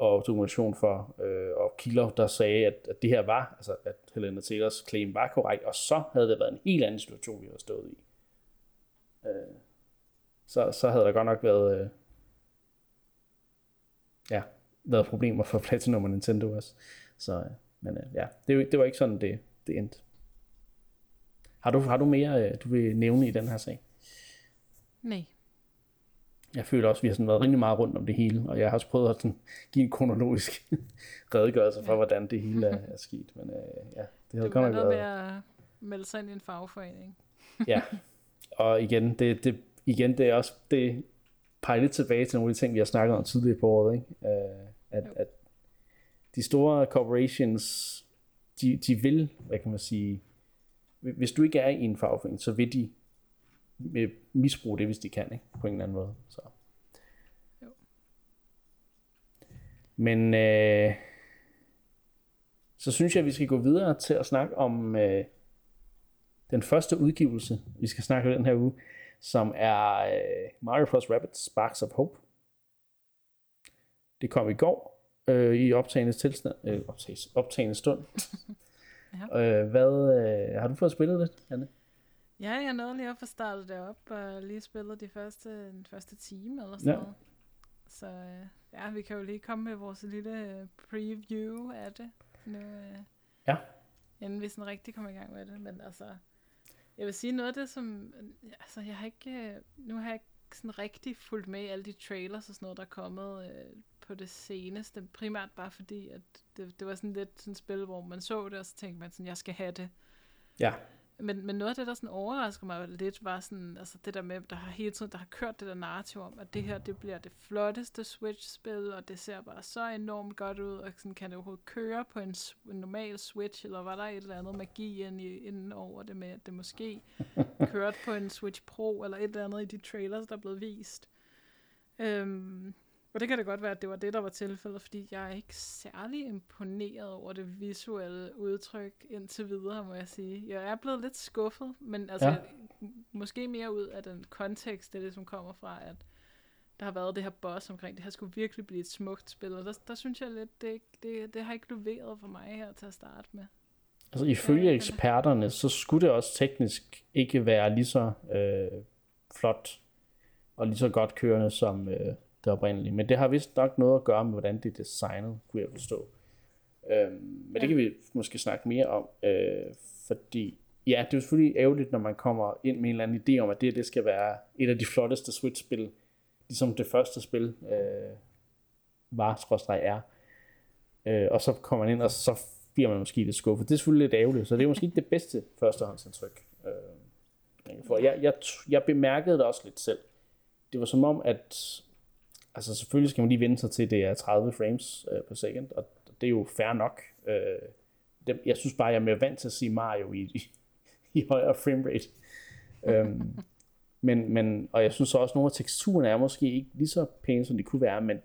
og dokumentation for, øh, og kilder, der sagde, at, at det her var, altså at Helena Taylors claim var korrekt, og så havde det været en helt anden situation, vi havde stået i. Øh, så, så havde der godt nok været, øh, ja, været problemer for Platinum og Nintendo også. Så, øh, men øh, ja, det, det var ikke sådan, det, det endte. Har du, har du mere, øh, du vil nævne i den her sag? Nej jeg føler også, at vi har sådan været rimelig meget rundt om det hele, og jeg har også prøvet at sådan give en kronologisk redegørelse for, hvordan det hele er, er sket. Men øh, ja, det havde Det godt nok noget med været... at melde sig ind i en fagforening. Ja, og igen, det, det, igen, det er også, det peger lidt tilbage til nogle af de ting, vi har snakket om tidligere på året, ikke? Øh, at, Jo. at de store corporations, de, de vil, hvad kan man sige, hvis du ikke er i en fagforening, så vil de misbruge det, hvis de kan, ikke? på en eller anden måde. Så. Jo. Men øh, så synes jeg, at vi skal gå videre til at snakke om øh, den første udgivelse, vi skal snakke om den her uge, som er øh, Mario Bros. Rabbids Sparks of Hope. Det kom i går øh, i optagende tilstand, øh, optages, optagende stund. øh, hvad, øh, har du fået spillet det, Anne? Ja, jeg nåede lige at få startet det op, og lige spillet de første, den første time eller sådan Ja. noget. Så øh, ja, vi kan jo lige komme med vores lille øh, preview af det nu, øh, Ja. inden vi sådan rigtig kommer i gang med det. Men altså, jeg vil sige noget af det, som... Altså, jeg har ikke... øh, Nu har jeg ikke sådan rigtig fulgt med i alle de trailers og sådan noget, der er kommet øh, på det seneste. Primært bare fordi, at det, det var sådan lidt sådan et spil, hvor man så det, og så tænkte man sådan, jeg skal have det. Ja, Men, men noget af det, der sådan overrasker mig lidt, var sådan, altså det der med, der har hele tiden, der har kørt det der narrativ om, at det her, det bliver det flotteste Switch-spil, og det ser bare så enormt godt ud, og sådan kan det overhovedet køre på en, en normal Switch, eller var der et eller andet magi inden over det med, at det måske kørte på en Switch Pro, eller et eller andet i de trailers, der er blevet vist. Øhm, og det kan da godt være, at det var det, der var tilfældet, fordi jeg er ikke særlig imponeret over det visuelle udtryk indtil videre, må jeg sige. Jeg er blevet lidt skuffet, men altså Ja. måske mere ud af den kontekst, det ligesom kommer fra, at der har været det her boss omkring, det her skulle virkelig blive et smukt spil, og der, der synes jeg lidt, det, det, det har ikke leveret for mig her til at starte med. altså ifølge Ja, eksperterne, så skulle det også teknisk ikke være lige så øh, flot og lige så godt kørende som øh, det oprindelige. Men det har vist nok noget at gøre med, hvordan det er designet, kunne jeg forstå. Øhm, men det Ja. kan vi måske snakke mere om, øh, fordi ja, det er jo selvfølgelig ærgerligt, når man kommer ind med en eller anden idé om, at det, det skal være et af de flotteste Switch-spil, ligesom det første spil øh, var, skråstreg er. Øh, og så kommer man ind, og så bliver man måske lidt skuffet. Det er selvfølgelig lidt ærgerligt, så det er måske ikke det bedste førstehåndsindtryk. Øh, jeg kan få. Jeg, jeg, jeg bemærkede det også lidt selv. Det var som om, at altså selvfølgelig skal man lige vende sig til, at det er 30 frames øh, per second, og det er jo fair nok. Øh, dem, jeg synes bare, jeg er mere vant til at se Mario i, i, i højere framerate. øhm, men, men, og jeg synes også, at nogle af teksturerne er måske ikke lige så pæne, som de kunne være, men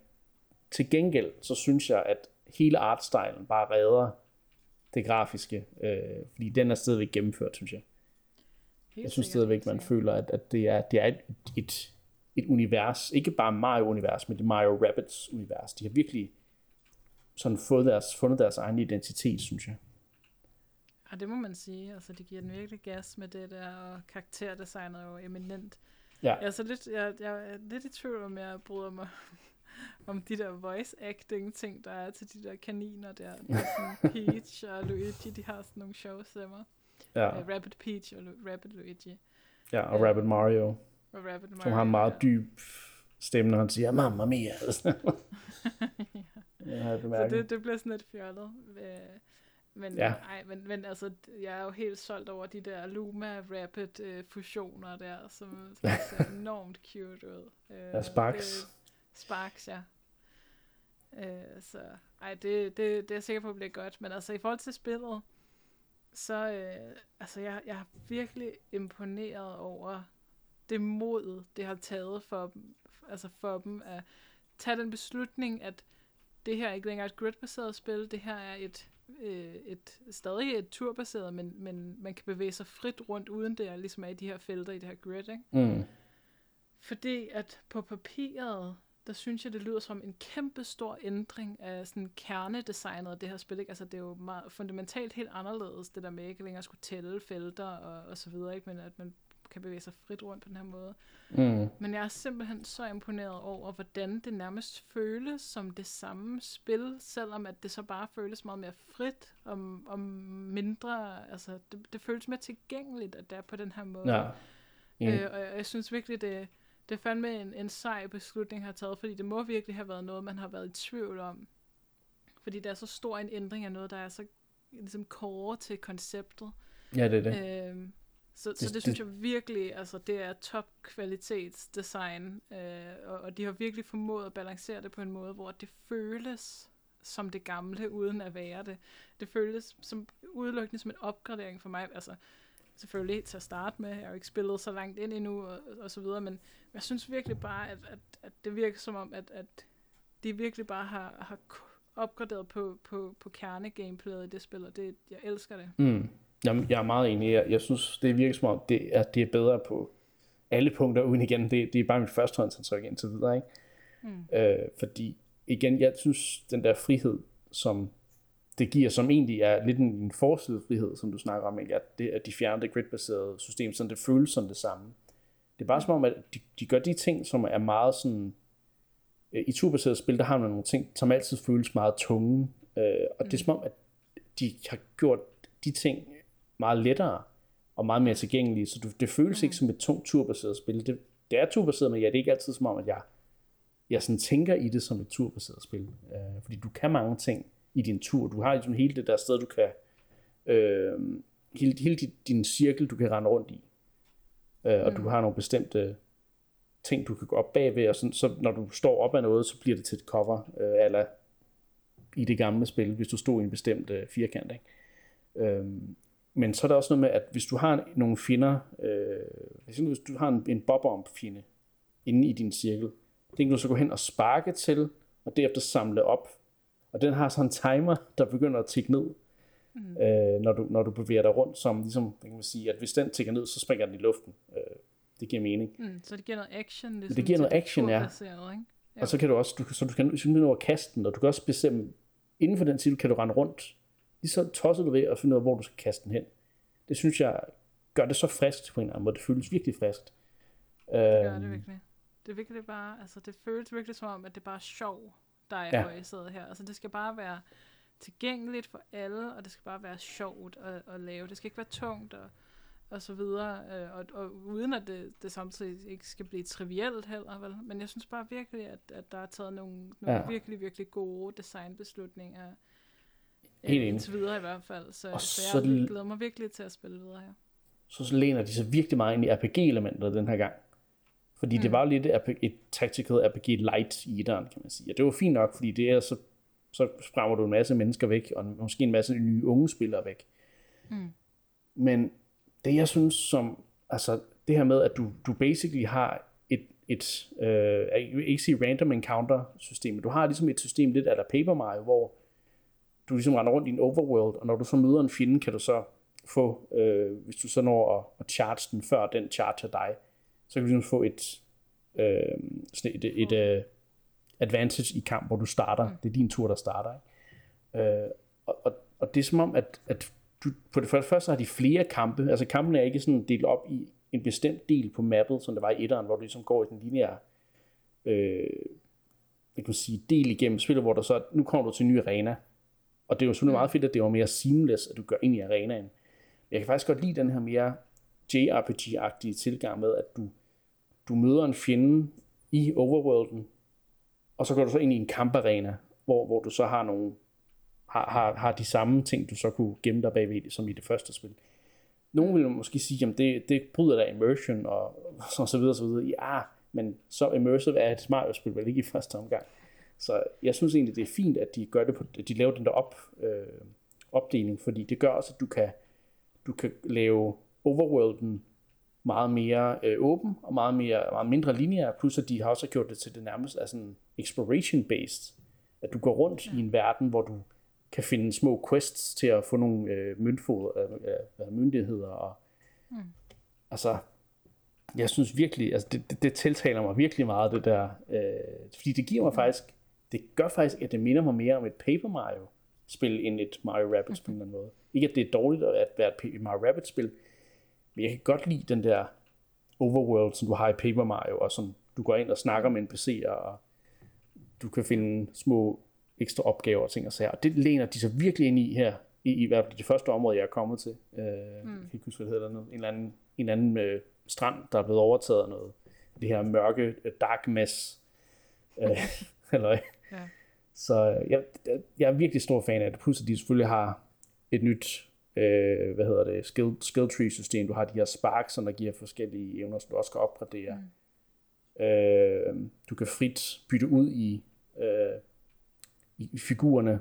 til gengæld, så synes jeg, at hele artstylen bare redder det grafiske, øh, fordi den er stadigvæk gennemført, synes jeg. Helt jeg synes stadigvæk, man føler, at, at det er, det er et, et, et univers, ikke bare Mario-univers, men det Mario Rabbids-univers. De har virkelig sådan fået deres, fundet deres egen identitet, synes jeg. Ja, det må man sige. Altså, det giver den virkelig gas med det der, og karakterdesignet er jo eminent. Ja. Jeg er, så lidt, jeg, jeg er lidt i tvivl om, jeg bryder mig om de der voice acting ting, der er til de der kaniner der. der sådan Peach og Luigi, de har sådan nogle sjove stemmer. Ja. Uh, Rabbit Peach og Lu- Rabbit Luigi. Ja, og uh, Rabbit Mario. Som har en meget dyb stemme, når han siger, mamma mia. ja. ja, så det, det bliver sådan lidt fjollet. Men, ja. ej, men, men altså, jeg er jo helt solgt over de der Luma Rapid øh, fusioner der, som, som ser enormt cute ud. Øh, ja, Sparks. Det, Sparks, ja. Øh, så ej, det, det, det er jeg sikker på bliver godt. Men altså, i forhold til spillet, så øh, altså, jeg, jeg er virkelig imponeret over det mod, det har taget for dem, altså for dem at tage den beslutning, at det her er ikke længere et grid-baseret spil, det her er et øh, et, stadig et turbaseret, men, men man kan bevæge sig frit rundt, uden det er ligesom er i de her felter i det her grid, ikke? Mm. Fordi at på papiret, der synes jeg, det lyder som en kæmpe stor ændring af sådan kernedesignet af det her spil. Ikke? Altså, det er jo meget fundamentalt helt anderledes, det der med ikke længere skulle tælle felter og, og så videre, ikke? men at man kan bevæge sig frit rundt på den her måde. Mm. Men jeg er simpelthen så imponeret over, hvordan det nærmest føles som det samme spil, selvom at det så bare føles meget mere frit og, og mindre, altså det, det føles mere tilgængeligt, at det er på den her måde. Ja. Mm. Øh, og jeg, jeg synes virkelig, det, det er fandme en, en sej beslutning, har taget, fordi det må virkelig have været noget, man har været i tvivl om. Fordi det er så stor en ændring af noget, der er så ligesom core til konceptet. Ja, det er det. Øh, så, det, så det synes det, jeg virkelig, altså det er top kvalitetsdesign, øh, og, og de har virkelig formået at balancere det på en måde, hvor det føles som det gamle, uden at være det. Det føles som udelukkende som en opgradering for mig, altså selvfølgelig til at starte med, jeg har jo ikke spillet så langt ind endnu, og, og så videre, men jeg synes virkelig bare, at, at, at det virker som om, at, at de virkelig bare har, har opgraderet på, på, på kernegameplayet i det spil, og det, jeg elsker det. Mm. Jamen, jeg er meget enig. Jeg, jeg synes, det virker som om, det er, det er bedre på alle punkter uden igen. Det, det er bare mit førstehåndsindtryk indtil videre. Ikke? Mm. Øh, fordi igen, jeg synes, den der frihed, som det giver, som egentlig er lidt en, en frihed, som du snakker om, ikke? at, det, at de fjerner det grid-baserede system, så det føles som det samme. Det er bare som om, at de, de gør de ting, som er meget sådan... Øh, I turbaseret spil, der har man nogle ting, som altid føles meget tunge. Øh, og mm. det er mm. som om, at de har gjort de ting meget lettere og meget mere tilgængelige, så du, det føles mm. ikke som et tungt turbaseret spil. Det, det er turbaseret, men ja, det er ikke altid som om, at jeg, jeg sådan tænker i det som et turbaseret spil. Øh, fordi du kan mange ting i din tur. Du har ligesom hele det der sted, du kan... Øh, hele, hele din, din cirkel, du kan rende rundt i. Øh, og mm. du har nogle bestemte ting, du kan gå op bagved, og sådan, så når du står op af noget, så bliver det til et cover, øh, eller i det gamle spil, hvis du stod i en bestemt øh, firkant. Ikke? Øhm, men så er der også noget med, at hvis du har nogle fjender, øh, hvis du har en, en bobomb fjende inde i din cirkel, det kan du så gå hen og sparke til, og derefter samle op. Og den har sådan en timer, der begynder at tikke ned, mm. øh, når, du, når du bevæger dig rundt, som ligesom, kan man sige, at hvis den tikker ned, så springer den i luften. Øh, det giver mening. Mm, så det giver noget action. Ligesom det giver noget action, ja. Ikke? Og så kan du også, du, så du kan simpelthen over kaste den, og du kan også bestemme, inden for den tid, kan du rende rundt lige så tosser du ved at finde ud af, hvor du skal kaste den hen. Det synes jeg gør det så friskt på en eller anden måde. Det føles virkelig friskt. Det gør det øhm, virkelig. Det er virkelig bare, altså det føles virkelig som om, at det er bare sjov, der er ja. sidder her. Altså det skal bare være tilgængeligt for alle, og det skal bare være sjovt at, at lave. Det skal ikke være tungt og, og så videre, øh, og, og uden at det, det samtidig ikke skal blive trivielt heller, vel? Men jeg synes bare virkelig, at, at der er taget nogle, nogle ja. virkelig, virkelig gode designbeslutninger Helt enig. Indtil videre i hvert fald. Så, og så, så jeg glæder mig virkelig til at spille videre her. Så, så læner de sig virkelig meget ind i RPG-elementet den her gang. Fordi mm. det var lidt et tactical RPG light i den, kan man sige. Og det var fint nok, fordi det er så så skræmmer du en masse mennesker væk, og måske en masse nye unge spillere væk. Mm. Men det jeg synes som, altså det her med, at du, du basically har et, et øh, ikke sige random encounter system, men du har ligesom et system lidt af der Paper Mario, hvor du ligesom render rundt i en overworld, og når du så møder en fjende, kan du så få, øh, hvis du så når at, at charge den, før den charger dig, så kan du ligesom få et, øh, sådan et, et, et uh, advantage i kamp, hvor du starter. Mm. Det er din tur, der starter. Ikke? Øh, og, og, og det er som om, at, at du, på det første har de flere kampe. Altså kampen er ikke sådan delt op i en bestemt del på mappet, som det var i etteren, hvor du ligesom går i den lineære øh, jeg kan sige, del igennem spillet, hvor der så, nu kommer du til en ny arena. Og det er jo sådan mm. meget fedt, at det var mere seamless, at du gør ind i arenaen. Jeg kan faktisk godt lide den her mere JRPG-agtige tilgang med, at du, du møder en fjende i overworlden, og så går du så ind i en kamparena, hvor, hvor du så har nogle har, har, har de samme ting, du så kunne gemme dig bagved, som i det første spil. Nogle vil måske sige, at det, det bryder der immersion og, og så videre, så videre. Ja, men så immersive er et Mario-spil vel ikke i første omgang. Så jeg synes egentlig, det er fint, at de gør det på, at de laver den der op, øh, opdeling, fordi det gør også, at du kan, du kan lave overworlden meget mere øh, åben og meget, mere, meget mindre lineær, plus at de har også gjort det til det nærmest er sådan exploration-based. At du går rundt ja. i en verden, hvor du kan finde små quests til at få nogle øh, møntfod, øh, øh, myndigheder. Og, mm. Altså, jeg synes virkelig, altså det, det, det tiltaler mig virkelig meget, det der. Øh, fordi det giver mig mm. faktisk, det gør faktisk, at det minder mig mere om et Paper Mario spil, end et Mario Rabbids på en eller anden måde. Ikke at det er dårligt at være et Mario Rabbids spil, men jeg kan godt lide den der overworld, som du har i Paper Mario, og som du går ind og snakker med en PC, og du kan finde små ekstra opgaver og ting og sager. Og det læner de så virkelig ind i her, i, i hvert fald det første område, jeg er kommet til. Øh, mm. Jeg kan ikke huske, hvad det hedder, noget. en eller anden, en anden øh, strand, der er blevet overtaget af noget. Det her mørke, øh, dark mess. Øh, eller, ja. Så øh, jeg, jeg er virkelig stor fan af det. Plus at de selvfølgelig har et nyt øh, hvad hedder det, skill, skill tree system. Du har de her sparks, som der giver forskellige evner, som du også kan opgradere. Mm. Øh, du kan frit bytte ud i øh, i figurerne,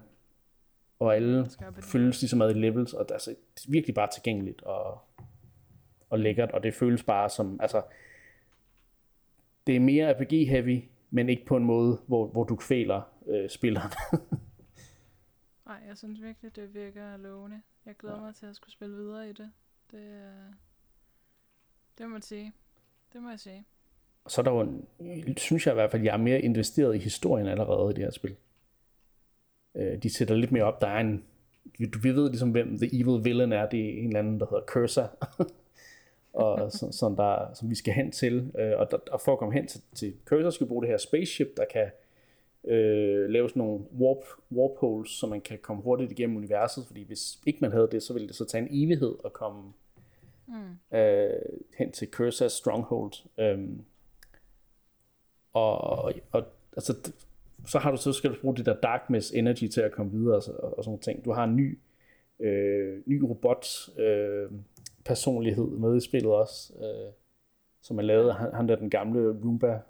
og alle føles ligesom ad i levels, og altså, det er virkelig bare tilgængeligt og, og lækkert, og det føles bare som, altså, det er mere RPG-heavy, men ikke på en måde, hvor, hvor du kvæler øh, spilleren. Nej, jeg synes virkelig, det virker lovende. Jeg glæder ja. mig til at skulle spille videre i det. Det, det må man sige. Det må jeg sige. Og så er der jo, en, synes jeg i hvert fald, jeg er mere investeret i historien allerede i det her spil. Øh, de sætter lidt mere op. Der er en, du, vi ved ligesom, hvem The Evil Villain er. Det er en eller anden, der hedder Cursor. og så, sådan der, som vi skal hen til. Øh, og, der, og for at komme hen til, til Cursor, skal vi bruge det her spaceship, der kan øh, lave sådan nogle warp, warp holes, så man kan komme hurtigt igennem universet. Fordi hvis ikke man havde det, så ville det så tage en evighed at komme mm. øh, hen til Cursor Stronghold. Um, og, og altså, så har du så skal du bruge det der darkness energy til at komme videre og, og sådan ting. Du har en ny, øh, ny robot øh, personlighed med i spillet også, øh, som er lavet han, han der den gamle Roomba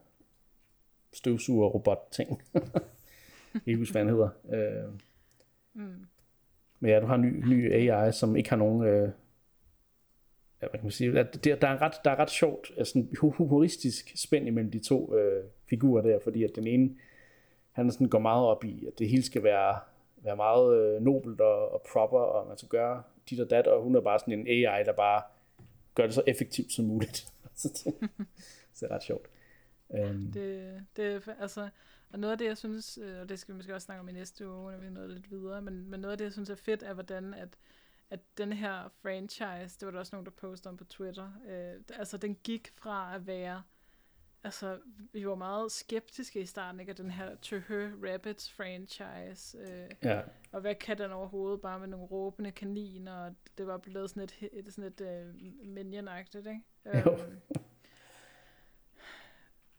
støvsuger robot ting. jeg ikke huske, hvad han hedder. Øh, mm. Men ja, du har en ny, ny AI, som ikke har nogen... Øh, ja, hvad kan man sige? At der, der, er ret, der er ret sjovt, altså humoristisk spænd imellem de to øh, figurer der, fordi at den ene han sådan går meget op i, at det hele skal være, være meget øh, nobelt og, og proper, og man skal gøre dit og dat, og hun er bare sådan en AI, der bare gør det så effektivt som muligt. så det, det er ret sjovt. Um. Det, det, altså, og noget af det, jeg synes, øh, og det skal vi måske også snakke om i næste uge, når vi noget lidt videre, men, men noget af det, jeg synes er fedt, er, hvordan at, at den her franchise, det var der også nogen, der postede om på Twitter, øh, altså den gik fra at være altså, vi var meget skeptiske i starten, ikke, af den her To Her Rabbits franchise. Øh, ja. Og hvad kan den overhovedet, bare med nogle råbende kaniner, og det var blevet sådan et, et, sådan et uh, minion-agtigt, ikke? Jo. Um,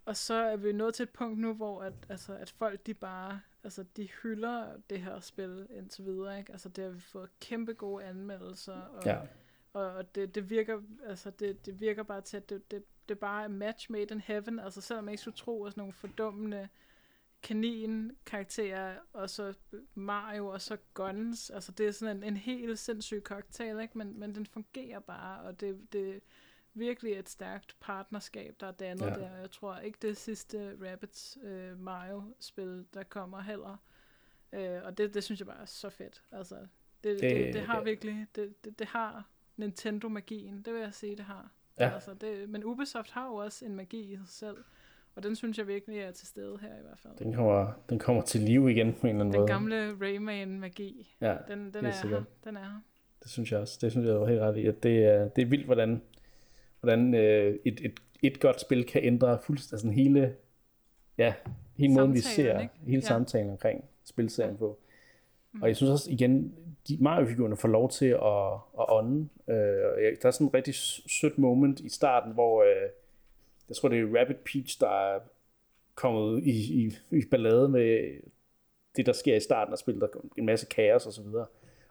og så er vi nået til et punkt nu, hvor at, altså, at folk de bare, altså de hylder det her spil indtil videre, ikke? Altså det har vi fået kæmpe gode anmeldelser, og, ja. og det, det virker, altså det, det virker bare til, at det, det det bare er match made in heaven, altså selvom jeg ikke skulle tro, at sådan nogle fordummende kanin-karakterer, og så Mario, og så Guns. Altså, det er sådan en, en helt sindssyg cocktail, ikke? Men, men den fungerer bare, og det, det er virkelig et stærkt partnerskab, der er dannet ja. der. Jeg tror ikke, det sidste Rabbids øh, Mario-spil, der kommer heller. Øh, og det, det synes jeg bare er så fedt. Altså, det, det, det, det har virkelig, det, det, det har Nintendo-magien, det vil jeg sige, det har. Ja. Altså, det, men Ubisoft har jo også en magi i sig selv. Og den synes jeg virkelig er til stede her i hvert fald. Den kommer, den kommer til live igen på en eller anden den måde. Den gamle Rayman-magi. Ja, den, den er sikkert. her. Den er her. Det synes jeg også. Det synes jeg var helt ret i. At det, er, det er vildt, hvordan, hvordan øh, et, et, et godt spil kan ændre fuldstændig sådan hele, ja, hele måden, vi ser ikke? hele ja. samtalen omkring spilserien ja. på. Mm. Og jeg synes også igen, de Mario-figurerne får lov til at, at ånde. Øh, der er sådan en rigtig sødt moment i starten, hvor øh, jeg tror, det er Rabbit Peach, der er kommet i, i, i ballade med det, der sker i starten af spillet. Der er en masse kaos og så videre.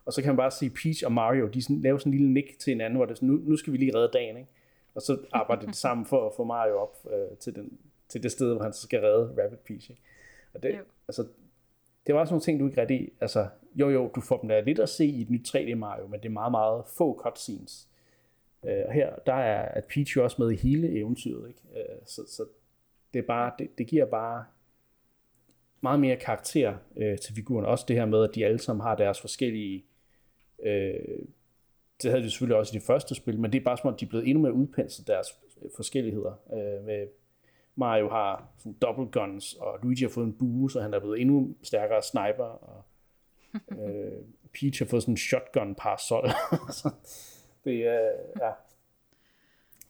Og så kan man bare se Peach og Mario, de sådan, laver sådan en lille nick til hinanden, hvor det er sådan, nu, nu skal vi lige redde dagen, ikke? Og så arbejder de sammen for at få Mario op øh, til, den, til det sted, hvor han så skal redde Rabbit Peach, ikke? Og det, altså, det var sådan nogle ting, du ikke rigtig, altså, jo jo, du får dem der lidt at se i et nyt 3D Mario, men det er meget, meget få cutscenes. Øh, og her, der er at Peach jo også med i hele eventyret, ikke? Øh, så, så det, er bare, det, det giver bare meget mere karakter øh, til figuren. Også det her med, at de alle sammen har deres forskellige... Øh, det havde de selvfølgelig også i det første spil, men det er bare som om, de er blevet endnu mere udpenslet deres forskelligheder. Øh, med Mario har sådan double guns, og Luigi har fået en bue, så han er blevet endnu stærkere sniper, og øh, Peach har fået sådan en shotgun parasol. det er, ja.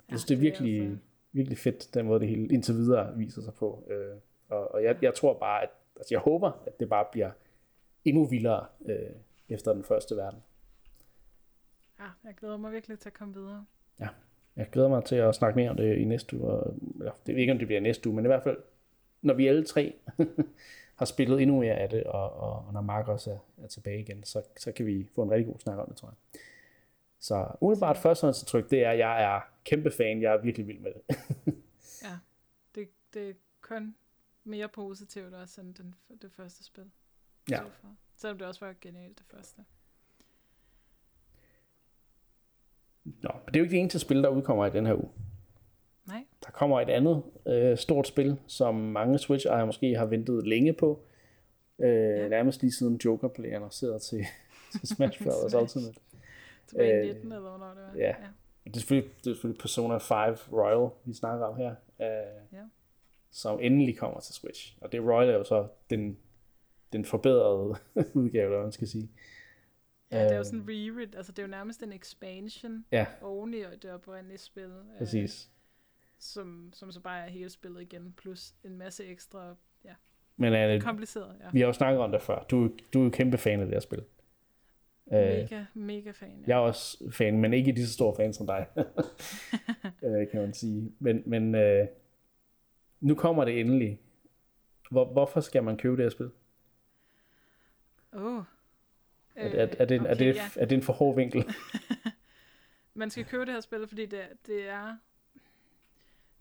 Jeg synes, det er virkelig, virkelig fedt, den måde det hele indtil videre viser sig på. Øh, og, og jeg, jeg tror bare, at altså jeg håber, at det bare bliver endnu vildere øh, efter den første verden. Ja, jeg glæder mig virkelig til at komme videre. Ja, jeg glæder mig til at snakke mere om det i næste uge. Og, ja, det ved ikke, om det bliver næste uge, men i hvert fald, når vi alle tre har spillet endnu mere af det, og, og, og når Mark også er, er tilbage igen, så, så kan vi få en rigtig god snak om det, tror jeg. Så umiddelbart førstehåndsindtryk, det er, at jeg er kæmpe fan. Jeg er virkelig vild med det. ja, det, det er kun mere positivt også end den, det første spil. Ja. Selvom det også var genialt det første. Nå, men det er jo ikke det eneste spil, der udkommer i den her uge. Nej. Der kommer et andet øh, stort spil, som mange Switch-ejere måske har ventet længe på. Øh, ja. Nærmest lige siden Joker blev annonceret til, til Smash Bros. Ultimate. Tilbage i 19 øh, eller hvornår det var. Ja. ja. Det, er selvfølgelig, det er selvfølgelig Persona 5 Royal, vi snakker om her. Øh, ja. Som endelig kommer til Switch. Og det Royal er jo så den, den forbedrede udgave, der man skal sige. Ja, det er jo sådan en re altså det er jo nærmest en expansion ja. oven i det oprindelige spil. Øh, Præcis. Øh, som, som så bare er hele spillet igen, plus en masse ekstra, ja, Men, er det, kompliceret. Ja. Vi har jo snakket om det før. Du, du er jo kæmpe fan af det her spil. Mega, uh, mega fan. Ja. Jeg er også fan, men ikke lige så stor fan som dig, uh, kan man sige. Men, men uh, nu kommer det endelig. Hvor, hvorfor skal man købe det her spil? Åh. Oh. Er, er, er, det, okay, er, det, ja. er det en for hård vinkel? man skal købe det her spil, fordi det, det er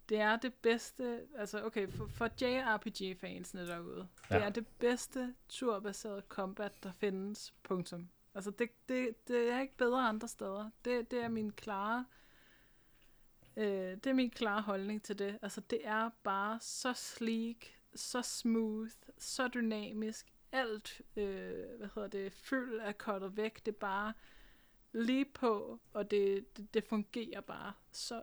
det er det bedste, altså okay, for, for JRPG-fansene derude, ja. det er det bedste turbaserede combat, der findes, punktum. Altså det, det, det er ikke bedre andre steder. Det, det er min klare, øh, det er min klare holdning til det. Altså det er bare så sleek, så smooth, så dynamisk, alt, øh, hvad hedder det, fyld er kottet væk, det er bare lige på, og det, det, det fungerer bare så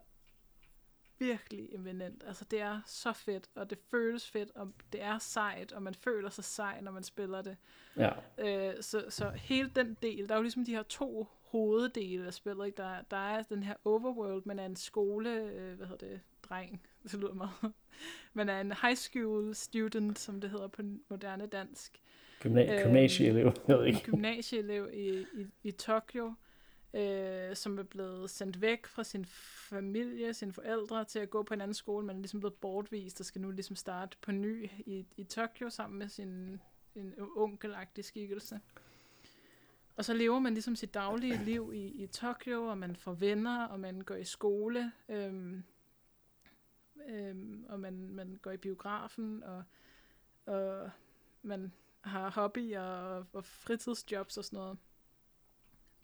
virkelig eminent. Altså det er så fedt, og det føles fedt, og det er sejt, og man føler sig sej, når man spiller det. Ja. Øh, så, så hele den del, der er jo ligesom de her to hoveddele af spillet. Ikke? Der, der er den her overworld, man er en skole, øh, hvad hedder det, dreng, det lyder meget. man er en high school student, som det hedder på moderne dansk. Gymna- øh, gymnasieelev, jeg ved ikke. Gymnasieelev i, i, i Tokyo øh, som er blevet sendt væk fra sin familie, sine forældre, til at gå på en anden skole, men er ligesom blevet bortvist og skal nu ligesom starte på ny i, i Tokyo sammen med sin en onkelagtig skikkelse. Og så lever man ligesom sit daglige liv i, i Tokyo, og man får venner, og man går i skole, øhm, øhm, og man, man går i biografen, og og man har hobby og, og fritidsjobs og sådan noget.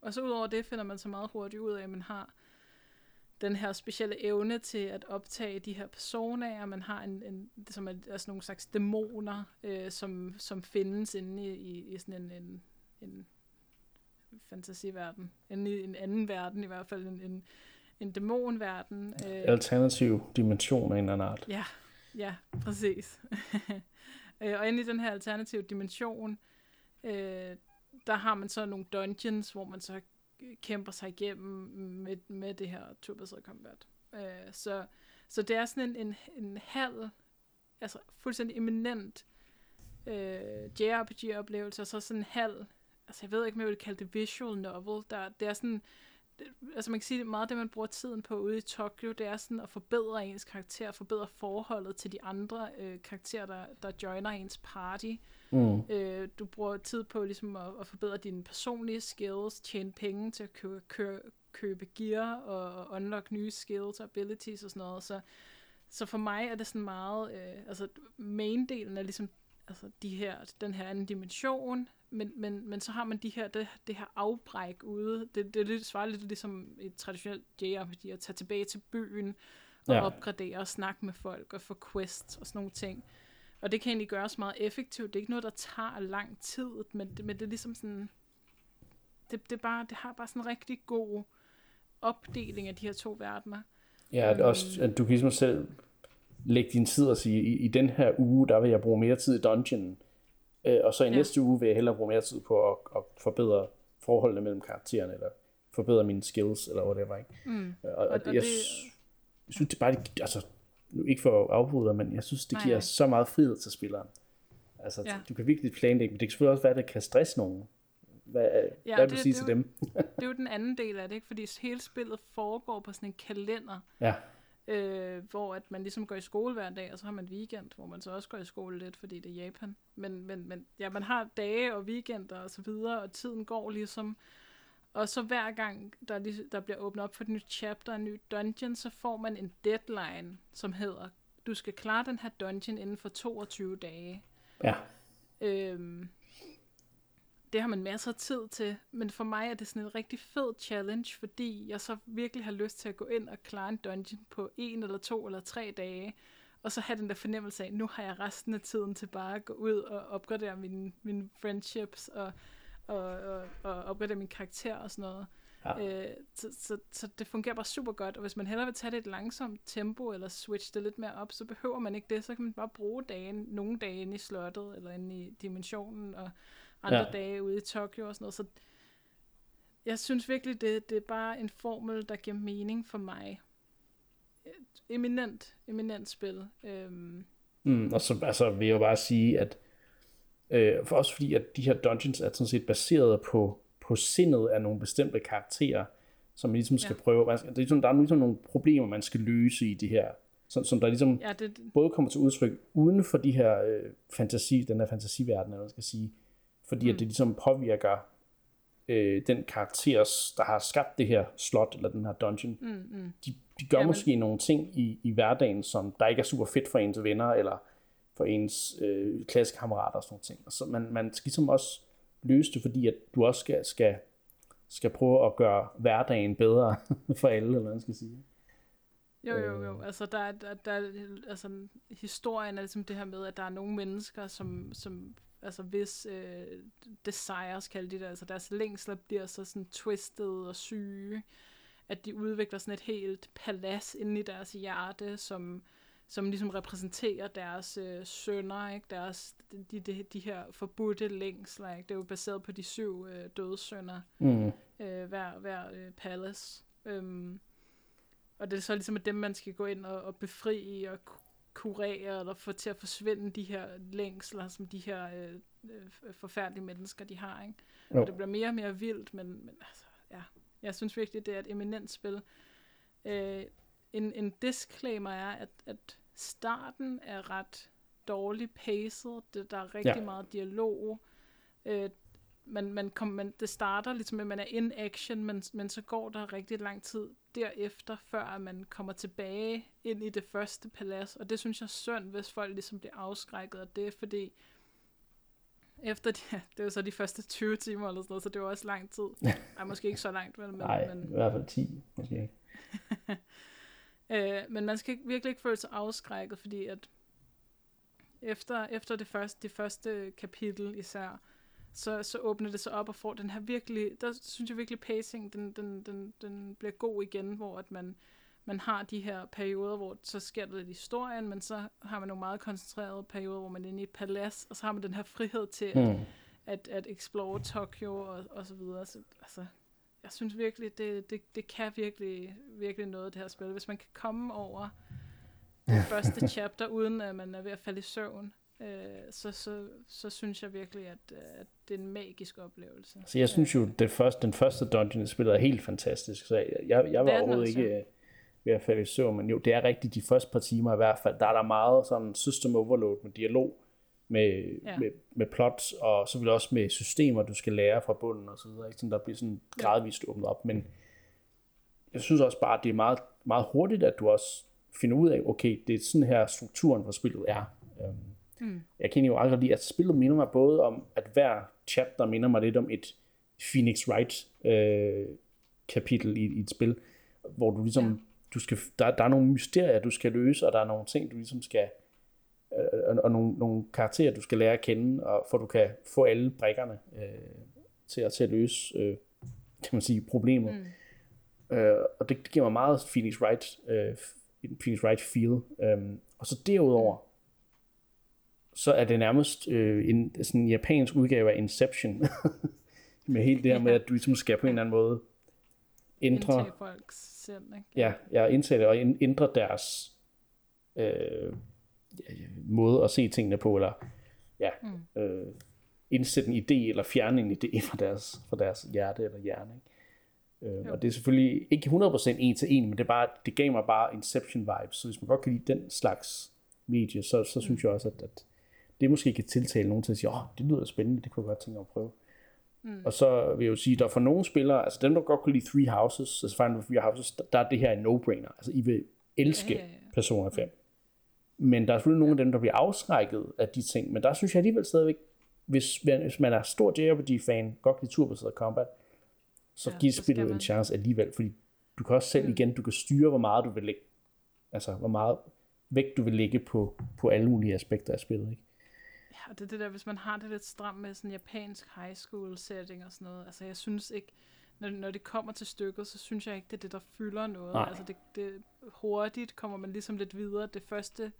Og så udover det finder man så meget hurtigt ud af, at man har den her specielle evne til at optage de her personer, man har en, en som er altså nogle slags dæmoner, øh, som, som findes inde i, i, i sådan en, en, en fantasiverden. Inde i en anden verden i hvert fald, en, en, en dæmonverden. Øh. Alternativ dimension af en eller anden art. Ja, ja, præcis. øh, og inde i den her alternative dimension, øh, der har man så nogle dungeons, hvor man så øh, kæmper sig igennem med, med det her turbaseret combat. Øh, så, så det er sådan en, en, en halv, altså fuldstændig eminent øh, JRPG-oplevelse, og så sådan en halv, altså jeg ved ikke, om jeg vil kalde det visual novel, der, det er sådan, altså man kan sige, at meget af det, man bruger tiden på ude i Tokyo, det er sådan at forbedre ens karakter, forbedre forholdet til de andre øh, karakterer, der, der joiner ens party. Mm. Øh, du bruger tid på ligesom at, at forbedre dine personlige skills, tjene penge til at købe, købe, købe gear og unlock nye skills og abilities og sådan noget. Så, så for mig er det sådan meget, øh, altså main-delen er ligesom altså de her, den her anden dimension, men, men, men så har man de her, det, det her afbræk ude. Det, det er lidt, svarer lidt ligesom et traditionelt JRPG at tage tilbage til byen og ja. opgradere og snakke med folk og få quests og sådan nogle ting. Og det kan egentlig gøres meget effektivt. Det er ikke noget, der tager lang tid, men, det, men det er ligesom sådan... Det, det, bare, det har bare sådan en rigtig god opdeling af de her to verdener. Ja, um, også, at du kan ligesom selv lægge din tid og sige, i, i den her uge, der vil jeg bruge mere tid i dungeonen, øh, og så i ja. næste uge vil jeg hellere bruge mere tid på at, at forbedre forholdene mellem karaktererne, eller forbedre mine skills, eller whatever, ikke? Mm. Og, og, og, jeg, det... jeg synes, det bare, altså, nu ikke for at afbryde men jeg synes, det nej, giver nej. så meget frihed til spilleren. Altså, ja. du kan virkelig planlægge, men det kan selvfølgelig også være, at det kan stresse nogen. Hvad, ja, hvad vil du sige det, til dem? det er jo den anden del af det, ikke? fordi hele spillet foregår på sådan en kalender. Ja øh, hvor at man ligesom går i skole hver dag, og så har man weekend, hvor man så også går i skole lidt, fordi det er Japan. Men, men, men ja, man har dage og weekender og så videre, og tiden går ligesom. Og så hver gang, der, lige, der bliver åbnet op for et nyt chapter, en ny dungeon, så får man en deadline, som hedder, du skal klare den her dungeon inden for 22 dage. Ja. Øhm, det har man masser af tid til, men for mig er det sådan en rigtig fed challenge, fordi jeg så virkelig har lyst til at gå ind og klare en dungeon på en eller to eller tre dage, og så have den der fornemmelse af, nu har jeg resten af tiden til bare at gå ud og opgradere mine, mine friendships og, og, og, og opgradere min karakter og sådan noget. Ja. Øh, så, så, så det fungerer bare super godt, og hvis man hellere vil tage det et langsomt tempo, eller switch det lidt mere op, så behøver man ikke det, så kan man bare bruge dagen, nogle dage inde i slottet, eller inde i dimensionen, og andre ja. dage ude i Tokyo og sådan noget. Så jeg synes virkelig, det, det er bare en formel, der giver mening for mig. Eminent, eminent spil. Øhm. Mm, og så altså, vil jeg bare sige, at øh, for også fordi, at de her dungeons er sådan set baseret på, på sindet af nogle bestemte karakterer, som man ligesom skal ja. prøve. Man skal, det er ligesom, der er ligesom nogle problemer, man skal løse i de her som, som der ligesom ja, det, både kommer til udtryk uden for de her øh, fantasi, den her fantasiverden, eller man skal sige, fordi mm. at det ligesom påvirker øh, den karakter, der har skabt det her slot, eller den her dungeon. Mm, mm. De, de gør Jamen. måske nogle ting i, i hverdagen, som der ikke er super fedt for ens venner, eller for ens øh, klassekammerater og sådan nogle ting. Og så man, man skal ligesom også løse det, fordi at du også skal, skal, skal prøve at gøre hverdagen bedre for alle, eller hvad man skal sige. Jo, jo, jo. Altså, der, der, der, altså, historien er ligesom det her med, at der er nogle mennesker, som, som altså hvis øh, desires, kalder de det, altså deres længsler bliver så sådan twisted og syge, at de udvikler sådan et helt palads inde i deres hjerte, som, som ligesom repræsenterer deres øh, sønner, ikke? Deres, de, de, de her forbudte længsler. Ikke? Det er jo baseret på de syv øh, dødsønner, mm. øh, hver, hver øh, palace. Øhm, og det er så ligesom dem, man skal gå ind og, og befri og kurere eller få til at forsvinde de her længsler, som de her øh, øh, forfærdelige mennesker, de har. Ikke? Jo. Og det bliver mere og mere vildt, men, men altså, ja, jeg synes virkelig, det er et eminent spil. Øh, en, en disclaimer er, at, at starten er ret dårligt paced. Det, der er rigtig ja. meget dialog. Øh, man, man kom, man, det starter ligesom, at man er in action, men, men så går der rigtig lang tid derefter, før man kommer tilbage ind i det første palads. Og det synes jeg er synd, hvis folk ligesom bliver afskrækket af det, fordi efter de, det var så de første 20 timer eller sådan noget, så det var også lang tid. Nej, måske ikke så langt, men... Nej, men, i hvert fald 10, måske ikke. øh, men man skal virkelig ikke føle sig afskrækket, fordi at efter, efter det første, det første kapitel især, så, så åbner det sig op og får den her virkelig, der synes jeg virkelig pacing, den, den, den, den bliver god igen, hvor at man, man har de her perioder, hvor så sker der lidt i historien, men så har man nogle meget koncentrerede perioder, hvor man er inde i et palads, og så har man den her frihed til at, mm. at, at explore Tokyo og, og så videre. Så, altså, jeg synes virkelig, det, det, det kan virkelig, virkelig noget, det her spil. Hvis man kan komme over det første chapter, uden at man er ved at falde i søvn, øh, så, så, så synes jeg virkelig, at, at det er en magisk oplevelse. Så jeg synes jo, det første, den første dungeon i spillet er helt fantastisk, så jeg, jeg, jeg var overhovedet ikke øh, ved at falde i søvn, men jo, det er rigtigt de første par timer i hvert fald, der er der meget sådan system overload med dialog, med, ja. med, med plot, og så vil også med systemer, du skal lære fra bunden og så videre, ikke? Sådan, der bliver sådan gradvist åbnet op, men jeg synes også bare, at det er meget, meget hurtigt, at du også finder ud af, okay, det er sådan her strukturen for spillet er. Um, mm. Jeg kan jo aldrig lide, at spillet minder mig både om, at hver chapter minder mig lidt om et Phoenix Wright øh, kapitel i, i et spil, hvor du ligesom, ja. du skal, der, der er nogle mysterier, du skal løse, og der er nogle ting, du ligesom skal, øh, og, og nogle, nogle karakterer, du skal lære at kende, og for du kan få alle brækkerne øh, til, at, til at løse, øh, kan man sige, problemet. Mm. Øh, og det, det giver mig meget Phoenix Wright øh, Phoenix Wright feel. Um, og så derudover, så er det nærmest øh, en sådan en japansk udgave af Inception. med helt det her med, at du ligesom skal på en eller anden måde ændre... Indtage folks sind, ikke? Ja, ja indtage det og ændre deres øh, måde at se tingene på, eller ja, mm. øh, indsætte en idé, eller fjerne en idé fra deres, fra deres hjerte eller hjerne. Ikke? Øh, og det er selvfølgelig ikke 100% en til en, men det, er bare, det gav mig bare Inception vibes, så hvis man godt kan lide den slags medie, så, så synes mm. jeg også, at, at det måske kan tiltale nogen til at sige, åh, oh, det lyder spændende, det kunne jeg godt tænke mig at prøve. Mm. Og så vil jeg jo sige, der for nogle spillere, altså dem, der godt kan lide Three Houses, altså Final Three Houses, der er det her en no-brainer. Altså, I vil elske ja, ja, ja. Persona 5. Men der er selvfølgelig nogle af dem, der bliver afskrækket af de ting, men der synes jeg alligevel stadigvæk, hvis man, hvis man er stor JRPG-fan, godt lide turbaseret combat, så ja, giv spillet en chance alligevel, fordi du kan også selv mm. igen, du kan styre, hvor meget du vil lægge, altså hvor meget vægt du vil lægge på, på alle mulige aspekter af spillet, ikke? Ja, og det er det der, hvis man har det lidt stramt med sådan japansk high school setting og sådan noget, altså jeg synes ikke, når, når det kommer til stykket, så synes jeg ikke, det er det, der fylder noget. Nej. Altså det, det, hurtigt kommer man ligesom lidt videre. Det første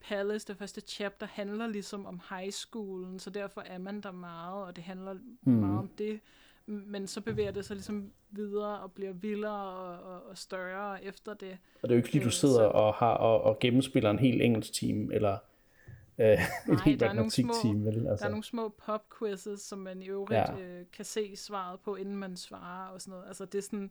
Palace, det første chapter, handler ligesom om high schoolen, så derfor er man der meget, og det handler mm. meget om det men så bevæger det sig ligesom videre og bliver vildere og, og, og større efter det. Og det er jo ikke fordi, du øh, sidder så... og, har, og, og gennemspiller en helt engelsk team, eller øh, Nej, et helt matematik-team. Vel? Altså. Der er nogle små pop-quizzes, som man i øvrigt ja. øh, kan se svaret på, inden man svarer og sådan noget. Altså det er sådan,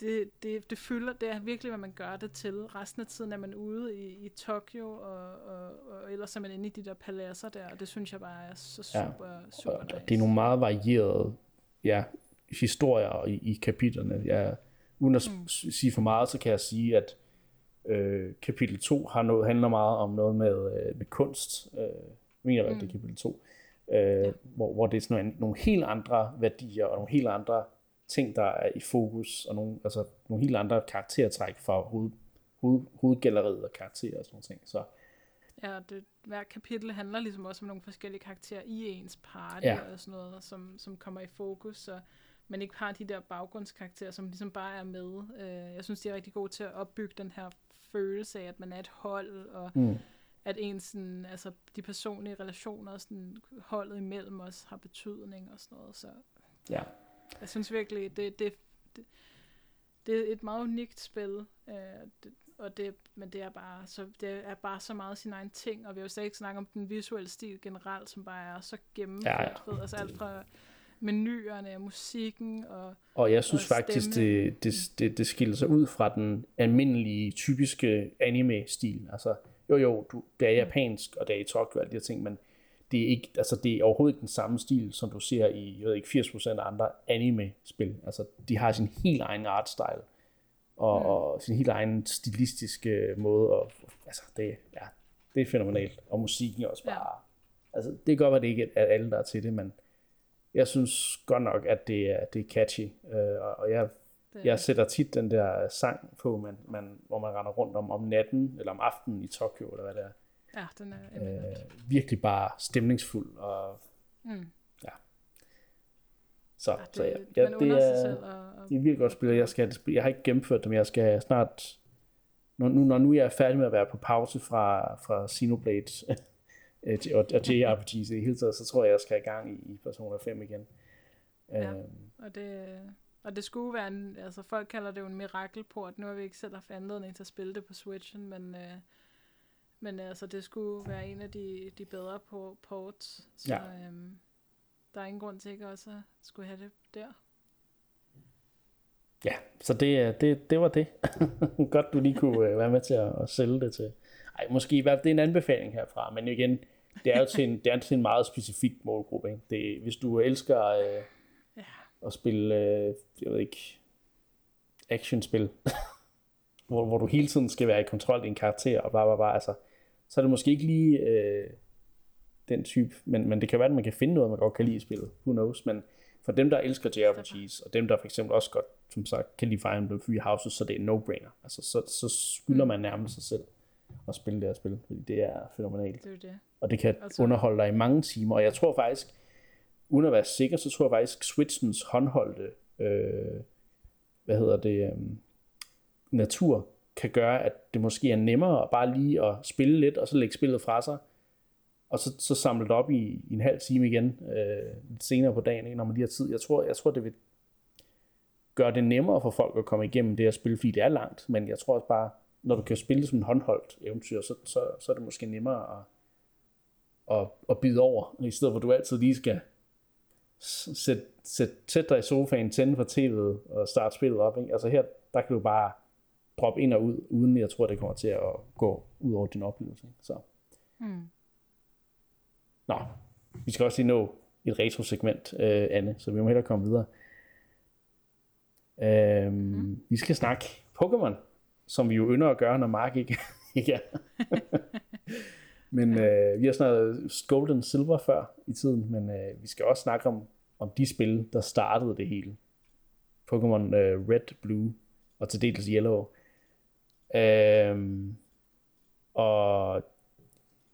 det, det, det fylder, det er virkelig, hvad man gør det til. Resten af tiden er man ude i, i Tokyo, og, og, og ellers er man inde i de der paladser der, og det synes jeg bare er så super, ja, super nice. Det er nogle meget varierede ja, historier i, i kapitlerne. Ja, uden at mm. sige for meget, så kan jeg sige, at øh, kapitel 2 har noget, handler meget om noget med, øh, med kunst. Øh, mener, mm. det er kapitel 2. Øh, ja. hvor, hvor det er sådan nogle, nogle helt andre værdier og nogle helt andre ting, der er i fokus, og nogle, altså, nogle helt andre karaktertræk fra hoved, hoved, hovedgalleriet og karakterer og sådan nogle ting. Så, Ja, det, hver kapitel handler ligesom også om nogle forskellige karakterer i ens party ja. og sådan noget, som, som kommer i fokus, så man ikke har de der baggrundskarakterer, som ligesom bare er med. Øh, jeg synes, de er rigtig gode til at opbygge den her følelse af, at man er et hold, og mm. at ens, sådan, altså, de personlige relationer, sådan, holdet imellem os, har betydning og sådan noget. Så ja. Jeg synes virkelig, det, det, det, det er et meget unikt spil, øh, det, og det, men det er, bare så, det er bare så meget sin egen ting, og vi har jo slet ikke snakket om den visuelle stil generelt, som bare er så gennemført, ja, ja. Ved, altså alt fra menuerne, musikken og Og jeg synes og faktisk, det, det, det, det skiller sig ud fra den almindelige, typiske anime-stil. Altså, jo jo, du, det er japansk, og det er i Tokyo og alle de her ting, men det er, ikke, altså det er overhovedet ikke den samme stil, som du ser i jeg ved ikke, 80% af andre anime-spil. Altså, de har sin helt egen artstyle. og, mm. og sin helt egen stilistiske måde. Og, altså, det, ja, det er fænomenalt. Og musikken er også bare... Ja. Altså, det kan godt være, det ikke er alle, der er til det, men jeg synes godt nok, at det er, det er catchy. Øh, og jeg, jeg sætter tit den der sang på, man, man, hvor man render rundt om, om natten, eller om aftenen i Tokyo, eller hvad det er. Ja, den er øh, virkelig bare stemningsfuld. Og, mm. Ja. Så, ja, det, så ja, ja det, er, og, og, det er virkelig godt spil. Jeg, skal, jeg har ikke gennemført det, men jeg skal snart... Når nu, når nu jeg er færdig med at være på pause fra, fra Xenoblade øh, og, og JRPG's i hele taget, så tror jeg, jeg skal i gang i, i Persona 5 igen. Ja, øhm. og det, og det skulle være en, altså folk kalder det jo en mirakelport, nu har vi ikke selv haft anledning til at spille det på Switchen, men, øh, men altså det skulle være en af de, de bedre på ports, så ja. øhm, der er ingen grund til ikke også at skulle have det der. Ja, så det, det, det var det. Godt, du lige kunne øh, være med til at, at sælge det til. Ej, måske var det en anbefaling herfra, men igen, det er jo til en, det er til en meget specifik målgruppe. Ikke? Det, hvis du elsker øh, ja. at spille, øh, jeg ved ikke, actionspil, hvor, hvor du hele tiden skal være i kontrol af din karakter, og bla, bla, bla, altså, så er det måske ikke lige øh, den type, men, men det kan være, at man kan finde noget, man godt kan lide i spillet. Who knows? Men for dem, der elsker JRPGs, og dem, der for eksempel også godt, som sagt, kan lide Fire Emblem Three Houses, så det er en no-brainer. Altså, så, så skylder mm. man nærmest sig selv at spille det her spil, fordi det er fænomenalt. Det er det. Og det kan altså. underholde dig i mange timer, og jeg tror faktisk, uden at være sikker, så tror jeg faktisk, Switchens håndholdte, øh, hvad hedder det, øh, natur, kan gøre, at det måske er nemmere bare lige at spille lidt, og så lægge spillet fra sig, og så, så samle det op i, i en halv time igen, øh, lidt senere på dagen, ikke, når man lige har tid. Jeg tror, jeg tror, det vil gøre det nemmere for folk at komme igennem det her spil, fordi det er langt, men jeg tror også bare, når du kan spille som en håndholdt eventyr, så, så, så er det måske nemmere at, at, at bide over, i stedet for du altid lige skal sætte, sætte, sætte dig i sofaen, tænde for tv'et og starte spillet op. Ikke? Altså her, der kan du bare droppe ind og ud, uden jeg tror, det kommer til at gå ud over din oplevelse. Ikke? Så. Mm. Nå, vi skal også lige nå et retro-segment, øh, Anne, så vi må hellere komme videre. Øhm, mm. Vi skal snakke Pokémon som vi jo ynder at gøre, når Mark ikke, ikke er. men øh, vi har snakket Gold and Silver før i tiden, men øh, vi skal også snakke om, om de spil, der startede det hele. Pokémon øh, Red, Blue og til dels Yellow. Øhm, og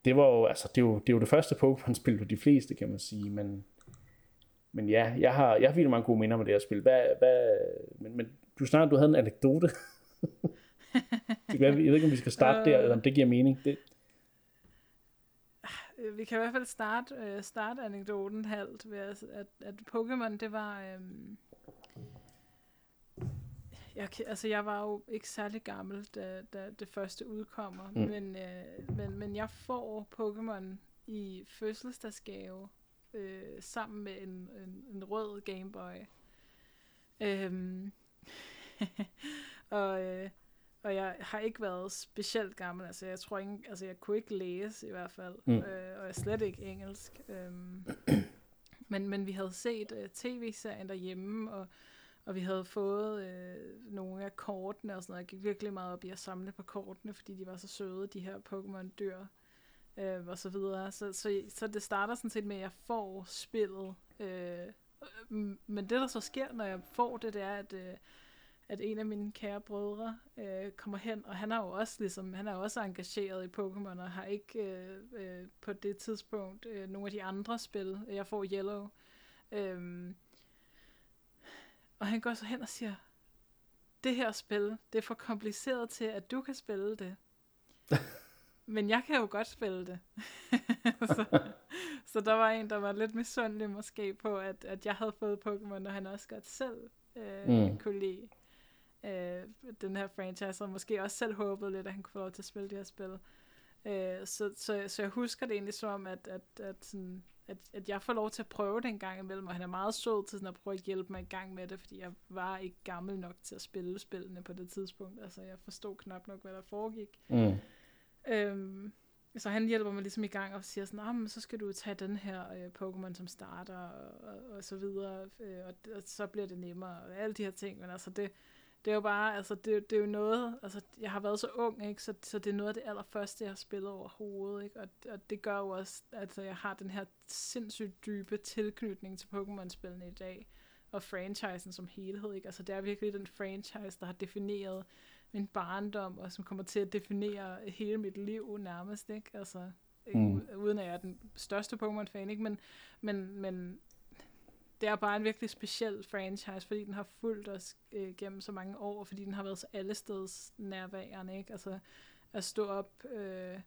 det var jo, altså, det jo, det jo det første Pokémon-spil for de fleste, kan man sige, men, men ja, jeg har, jeg har virkelig mange gode minder med det her spil. Hvad, hvad, men, men du snakkede, du havde en anekdote. jeg ved ikke, om vi skal starte der, eller om det giver mening. Det... Øh, vi kan i hvert fald starte, øh, starte anekdoten halvt ved, at, at, at Pokémon, det var... Øhm, jeg, altså, jeg var jo ikke særlig gammel, da, da det første udkommer, mm. men, øh, men, men jeg får Pokémon i fødselsdagsgave øh, sammen med en, en, en rød Gameboy. Øhm, og, øh, og jeg har ikke været specielt gammel, altså jeg tror ikke, altså jeg kunne ikke læse i hvert fald, mm. øh, og jeg slet ikke engelsk. Øhm, men, men vi havde set uh, tv-serien derhjemme, og, og vi havde fået øh, nogle af kortene og sådan noget. Jeg gik virkelig meget op i at samle på kortene, fordi de var så søde, de her Pokémon-dyr øh, og så videre. Så, så, så det starter sådan set med, at jeg får spillet. Øh, men det, der så sker, når jeg får det, det er, at... Øh, at en af mine kære brødre øh, kommer hen, og han er jo også ligesom, han er jo også engageret i Pokémon, og har ikke øh, øh, på det tidspunkt øh, nogle af de andre spil. Jeg får Yellow. Øh, og han går så hen og siger, det her spil, det er for kompliceret til, at du kan spille det. Men jeg kan jo godt spille det. så, så der var en, der var lidt misundelig måske på, at, at jeg havde fået Pokémon, og han også godt selv øh, mm. kunne lide øh, den her franchise, og måske også selv håbede lidt, at han kunne få lov til at spille det her spil. Øh, så, så, så jeg husker det egentlig som, at, at, at, sådan, at, at jeg får lov til at prøve det en gang imellem, og han er meget sød til sådan at prøve at hjælpe mig i gang med det, fordi jeg var ikke gammel nok til at spille spillene på det tidspunkt. Altså, jeg forstod knap nok, hvad der foregik. Mm. Øhm, så han hjælper mig ligesom i gang og siger sådan, men så skal du tage den her øh, Pokémon som starter, og, og, og så videre, øh, og, og så bliver det nemmere, og alle de her ting, men altså det, det er jo bare, altså, det, det er jo noget, altså, jeg har været så ung, ikke, så, så det er noget af det allerførste, jeg har spillet overhovedet, ikke, og, og det gør jo også, altså, jeg har den her sindssygt dybe tilknytning til Pokémon-spillene i dag, og franchisen som helhed, ikke, altså, det er virkelig den franchise, der har defineret min barndom, og som kommer til at definere hele mit liv nærmest, ikke, altså, mm. uden at jeg er den største Pokémon-fan, ikke, men, men, men det er bare en virkelig speciel franchise, fordi den har fulgt os øh, gennem så mange år, fordi den har været så allesteds nærværende, ikke? Altså at stå op øh,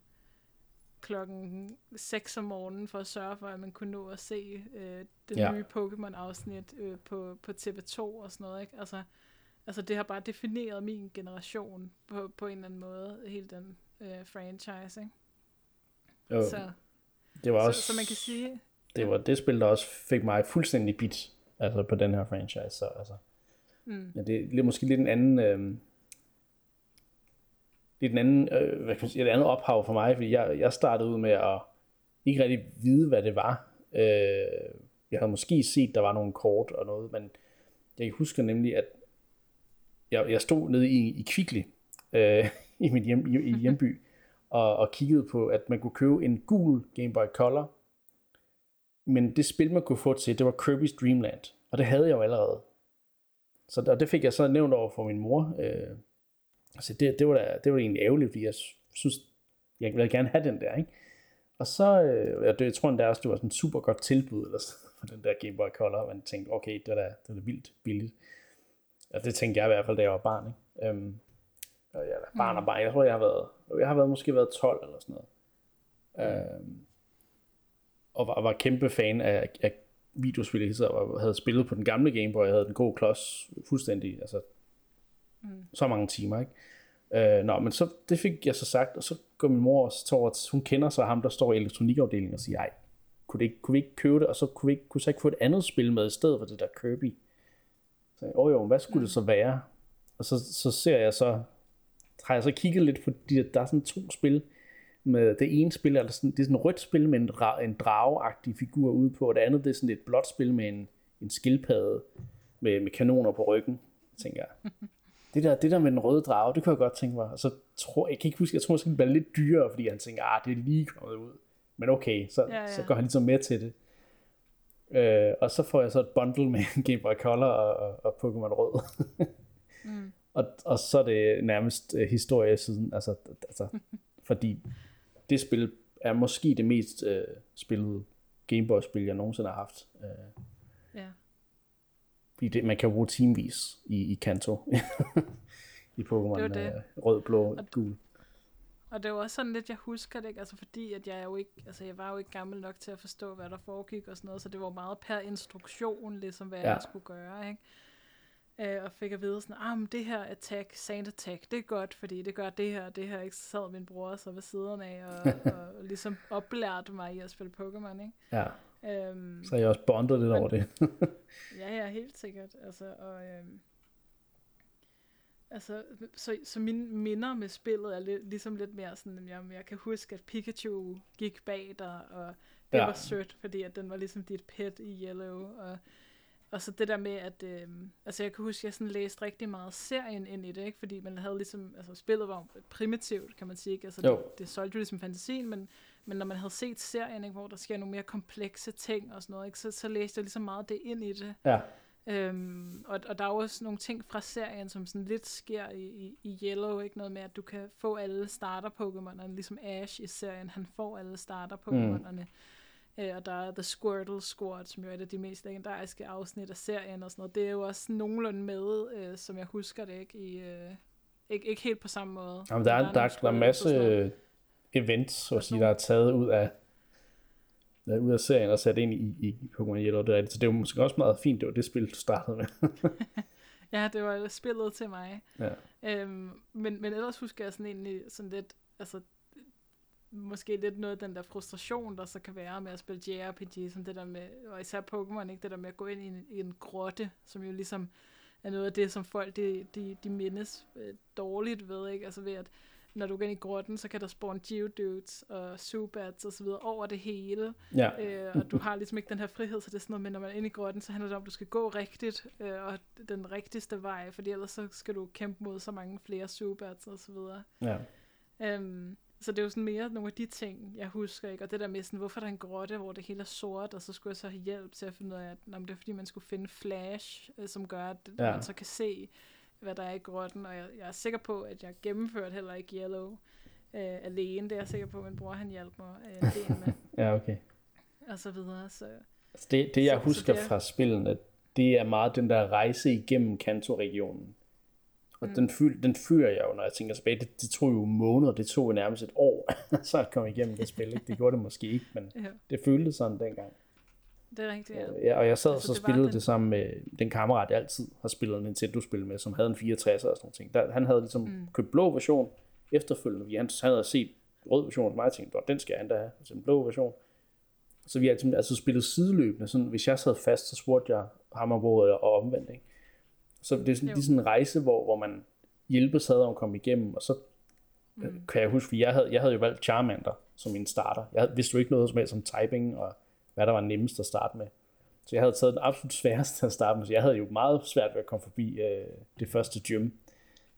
klokken 6 om morgenen for at sørge for, at man kunne nå at se øh, det ja. nye Pokémon-afsnit øh, på, på TV2 og sådan noget, ikke? Altså, altså det har bare defineret min generation på, på en eller anden måde, hele den øh, franchise, ikke? Jo. Så, det var også... Så, så man kan sige, det var det spil, der også fik mig fuldstændig bit altså på den her franchise. Så, altså, mm. ja, det er måske lidt en anden... Øh, lidt en anden, øh, hvad kan man sige, et andet ophav for mig, fordi jeg, jeg startede ud med at ikke rigtig vide, hvad det var. Øh, jeg havde måske set, der var nogle kort og noget, men jeg husker nemlig, at jeg, jeg stod nede i, i Kvickly øh, i mit hjem, i, i hjemby, og, og kiggede på, at man kunne købe en gul Game Boy Color, men det spil, man kunne få til, det var Kirby's Dream Land. Og det havde jeg jo allerede. Så og det fik jeg så nævnt over for min mor. Øh, altså det, det, var da, det var egentlig ærgerligt, fordi jeg synes, jeg ville gerne have den der, ikke? Og så, øh, jeg, jeg tror endda også, det var sådan et super godt tilbud eller sådan, for den der Game Boy Color, man tænkte, okay, det var da, det var da vildt billigt. Og det tænkte jeg i hvert fald, da jeg var barn, ikke? Øhm, og jeg var barn og barn, jeg tror, jeg har været, jeg har været, måske været 12 eller sådan noget. Øhm, og var, var kæmpe fan af, af videospil, og havde spillet på den gamle Game Boy, jeg havde den gode klods fuldstændig, altså mm. så mange timer, ikke? Øh, nå, men så, det fik jeg så sagt, og så går min mor også til over, hun kender så ham, der står i elektronikafdelingen og siger, ej, kunne, det ikke, kunne vi ikke købe det, og så kunne vi ikke, kunne så ikke få et andet spil med i stedet for det der Kirby. Så jeg, oh jo, hvad skulle mm. det så være? Og så, så ser jeg så, har jeg så kigget lidt på, de, der er sådan to spil, med det ene spil, altså sådan, det er sådan et rødt spil med en, en drageagtig figur ude på, og det andet det er sådan et blåt spil med en, en skildpadde med, med kanoner på ryggen, tænker jeg. Det der, det der med den røde drage, det kunne jeg godt tænke mig. Og så tror jeg kan ikke huske, jeg tror det bliver lidt dyrere, fordi han tænker, ah, det er lige kommet ud. Men okay, så, ja, ja. så går han ligesom med til det. Øh, og så får jeg så et bundle med Game Boy Color og, og, og Pokémon Rød. mm. og, og så er det nærmest uh, historie siden, altså, altså fordi det spil er måske det mest øh, spillede Gameboy-spil, jeg nogensinde har haft. Øh, ja. Fordi det, man kan bruge teamvis i, i Kanto. I Pokémon det det. Øh, rød, blå, og, gul. Og det var også sådan lidt, jeg husker det ikke, altså fordi at jeg jo ikke, altså jeg var jo ikke gammel nok til at forstå, hvad der foregik og sådan noget, så det var meget per instruktion, ligesom hvad ja. jeg skulle gøre, ikke? Øh, og fik at vide sådan, ah, men det her attack, sand attack, det er godt, fordi det gør det her, det her, ikke? Så sad min bror så ved siden af, og, og ligesom oplærte mig i at spille Pokémon, ikke? Ja. Øhm, så jeg også bondet lidt men, over det. ja, ja, helt sikkert. Altså, og, øhm, altså, så, så mine minder med spillet er lidt, ligesom lidt mere sådan, jamen, jeg kan huske, at Pikachu gik bag dig, og det ja. var sødt, fordi at den var ligesom dit pet i Yellow, og og så det der med, at øh, altså jeg kan huske, at jeg sådan læste rigtig meget serien ind i det, ikke? fordi man havde ligesom, altså spillet var primitivt, kan man sige, ikke? altså det, det solgte jo ligesom fantasien, men, men når man havde set serien, ikke? hvor der sker nogle mere komplekse ting og sådan noget, ikke? Så, så læste jeg ligesom meget det ind i det. Ja. Øhm, og, og der er også nogle ting fra serien, som sådan lidt sker i, i, i Yellow, ikke noget med, at du kan få alle starter-Pokémon'erne, ligesom Ash i serien, han får alle starter-Pokémon'erne. Mm. Øh, og der er The Squirtle Squad, som jo er et af de mest legendariske afsnit af serien og sådan noget. Det er jo også nogenlunde med, øh, som jeg husker det, ikke? I, øh, ikke, ikke helt på samme måde. Jamen, der, er, der, der, der er masse events, så at sige, der er taget ud af, der ud af serien og sat ind i, i Pokémon Yellow. Det er, så det er jo måske også meget fint, det var det spil, du startede med. ja, det var spillet til mig. Ja. Øhm, men, men ellers husker jeg sådan egentlig sådan lidt, altså måske lidt noget af den der frustration, der så kan være med at spille JRPG, som det der med, og især Pokémon, ikke det der med at gå ind i en, i en grotte, som jo ligesom er noget af det, som folk de, de, de mindes øh, dårligt ved, ikke? Altså ved at, når du går ind i grotten, så kan der spawn geodudes og subats og så videre over det hele. Ja. Øh, og du har ligesom ikke den her frihed, så det er sådan noget med, når man er inde i grotten, så handler det om, at du skal gå rigtigt, øh, og den rigtigste vej, fordi ellers så skal du kæmpe mod så mange flere subats og så videre. ja. Øhm, så det er jo sådan mere nogle af de ting, jeg husker, ikke? Og det der med sådan, hvorfor er der en grotte, hvor det hele er sort, og så skulle jeg så have hjælp til at finde ud af, at nå, det er fordi, man skulle finde flash, øh, som gør, at Ja. man så kan se, hvad der er i grotten. Og jeg, jeg er sikker på, at jeg gennemførte heller ikke Yellow øh, alene. Det er jeg sikker på, at min bror han hjalp mig øh, del med, Ja, okay. og så videre. Så Altså det, det jeg Så- så husker det er- fra spillene, det er meget den der rejse igennem Kanto-regionen. Og mm. den, fyl, den fyrer jeg jo, når jeg tænker tilbage. Det, det tog jo måneder, det tog nærmest et år, så at komme igennem det spil. Ikke? Det gjorde det måske ikke, men ja, det føltes sådan dengang. det er rigtigt. Ja. Ja, og jeg sad Altså, så det spillede den- det sammen med den kammerat, jeg altid har spillet Nintendo-spil med, som havde en 64 og sådan noget ting. Der, han havde ligesom mm. købt blå version efterfølgende, fordi han, han havde set rød version af mig, og tænkte, "Nå, den skal han da have, altså en blå version. Så vi har altså, spillet sideløbende, sådan, hvis jeg sad fast, så spurgte jeg ham og bror og omvendt. Ikke? Så det er sådan, sådan en rejse, hvor, hvor man hjælpes ad om at komme igennem, og så mm. kan jeg huske, for jeg havde, jeg havde jo valgt Charmander som min starter. Jeg havde- vidste jo ikke noget som helst om typing, og hvad der var nemmest at starte med. Så jeg havde taget den absolut sværeste at starte med, så jeg havde jo meget svært ved at komme forbi øh, det første gym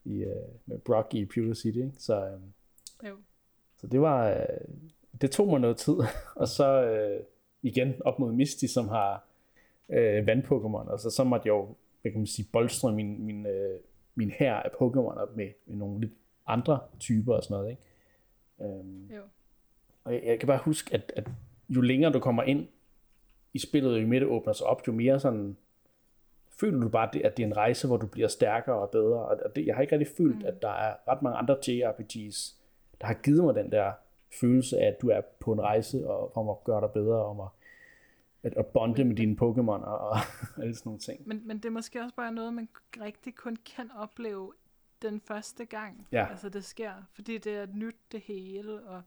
i, øh, med Brock i Pewter City. Ikke? Så, øh, Jo. så det var, øh, det tog mig noget tid, og så øh, igen op mod Misty, som har øh, vand-Pokémon, og så, så måtte jeg jo, hvad kan man sige, bolstre min, min, øh, min her af Pokémon op med, med nogle lidt andre typer og sådan noget, ikke? Øhm, Jo. og jeg, jeg kan bare huske, at, at jo længere du kommer ind i spillet, jo mere det åbner sig op, jo mere sådan, føler du bare, at det er en rejse, hvor du bliver stærkere og bedre. Og og det, jeg har ikke rigtig følt, mm. at der er ret mange andre JRPGs, der har givet mig den der følelse af, at du er på en rejse, og om at gøre dig bedre, om at, at, at bonde med dine Pokémon og, og alle sådan nogle ting. Men, men det er måske også bare noget, man rigtig kun kan opleve den første gang. Ja. Altså det sker, fordi det er nyt det hele, og,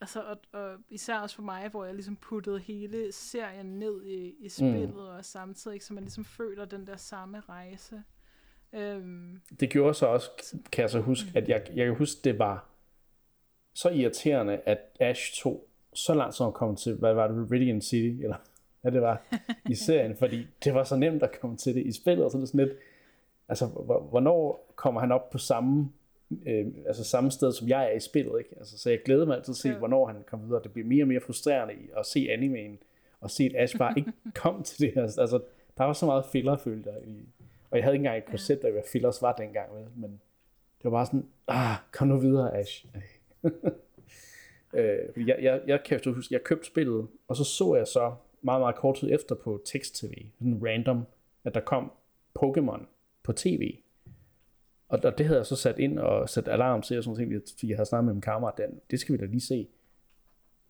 altså, og, og især også for mig, hvor jeg ligesom puttede hele serien ned i, i spillet, mm. og samtidig, så man ligesom føler den der samme rejse. Øhm, Det gjorde så også, kan jeg så huske, at jeg, jeg kan huske, det var så irriterende, at Ash tog så langt som at komme til, hvad var det, Radiant City, eller hvad det var i serien, fordi det var så nemt at komme til det i spillet, og så er det sådan lidt, altså, hvor- hvornår kommer han op på samme, øh, altså samme sted, som jeg er i spillet, ikke? Altså, så jeg glæder mig altid at se, Ja. hvornår han kommer videre. Det bliver mere og mere frustrerende at se animeen, og se, at Ash bare ikke kom til det her. Altså, der var så meget filler, følte jeg. I, og jeg havde ikke engang et koncept af, hvad fillers var dengang, vel? men det var bare sådan, ah, kom nu videre, Ash. øh, jeg, jeg, jeg, kan jo huske, jeg købte spillet, og så så jeg så meget, meget kort tid efter på tekst-tv, sådan random, at der kom Pokémon på tv. Og, og det havde jeg så sat ind og sat alarm til, og sådan noget, fordi jeg havde snakket med min kammerat, den, det skal vi da lige se.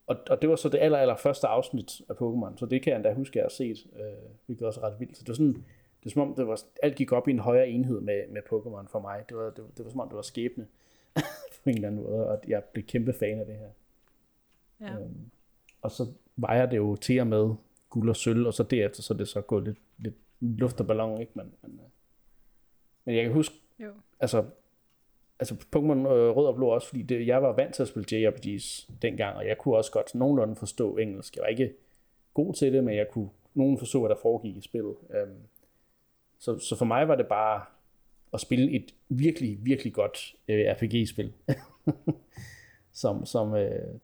Og, og det var så det aller, aller første afsnit af Pokémon, så det kan jeg endda huske, at jeg har set, øh, hvilket også er ret vildt. Så det var sådan, det var som om, det var, alt gik op i en højere enhed med, med Pokémon for mig. Det var, det, var, det var som om, det var skæbne på en eller anden måde, og jeg blev kæmpe fan af det her ja. Øhm, og så vejer det jo til og med guld og sølv, og så derefter så er det så gået lidt, lidt luft og ballon, ikke? Men, men, øh, men jeg kan huske, Jo. altså, altså Pokémon øh, Rød og Blå også, fordi det, jeg var vant til at spille JRPGs dengang, og jeg kunne også godt nogenlunde forstå engelsk. Jeg var ikke god til det, men jeg kunne nogen forstå, hvad der foregik i spillet. Øhm, så, så for mig var det bare at spille et virkelig, virkelig godt øh, RPG-spil, som, som øh,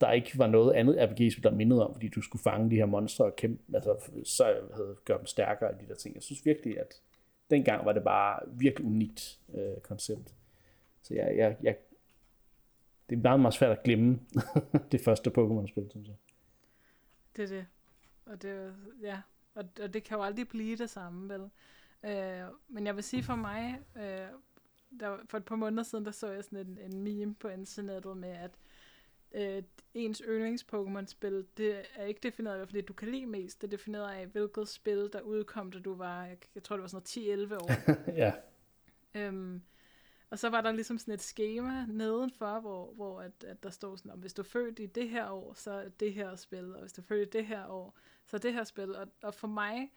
der ikke var noget andet RPG-spil, der mindede om, fordi du skulle fange de her monstre og kæmpe, altså så havde gøre dem stærkere og de der ting. Jeg synes virkelig, at dengang var det bare virkelig unikt øh, koncept. Så jeg, jeg, jeg, det er meget, meget svært at glemme det første Pokémon-spil, synes jeg. Det er det. Og det, ja. og, og det kan jo aldrig blive det samme, vel? Øh, men jeg vil sige for mig, øh, der, for et par måneder siden, der så jeg sådan en, en meme på internettet med, at øh, ens yndlings-Pokémon-spil, det er ikke defineret af, fordi du kan lide mest. Det er defineret af, hvilket spil, der udkom, da du var, jeg, jeg tror, det var sådan noget 10-11 år. ja, Øhm, og så var der ligesom sådan et schema nedenfor, hvor, hvor at, at der stod sådan, om hvis du er født i det her år, så er det her spil, og hvis du er født i det her år, så er det her spil. Og, og for mig,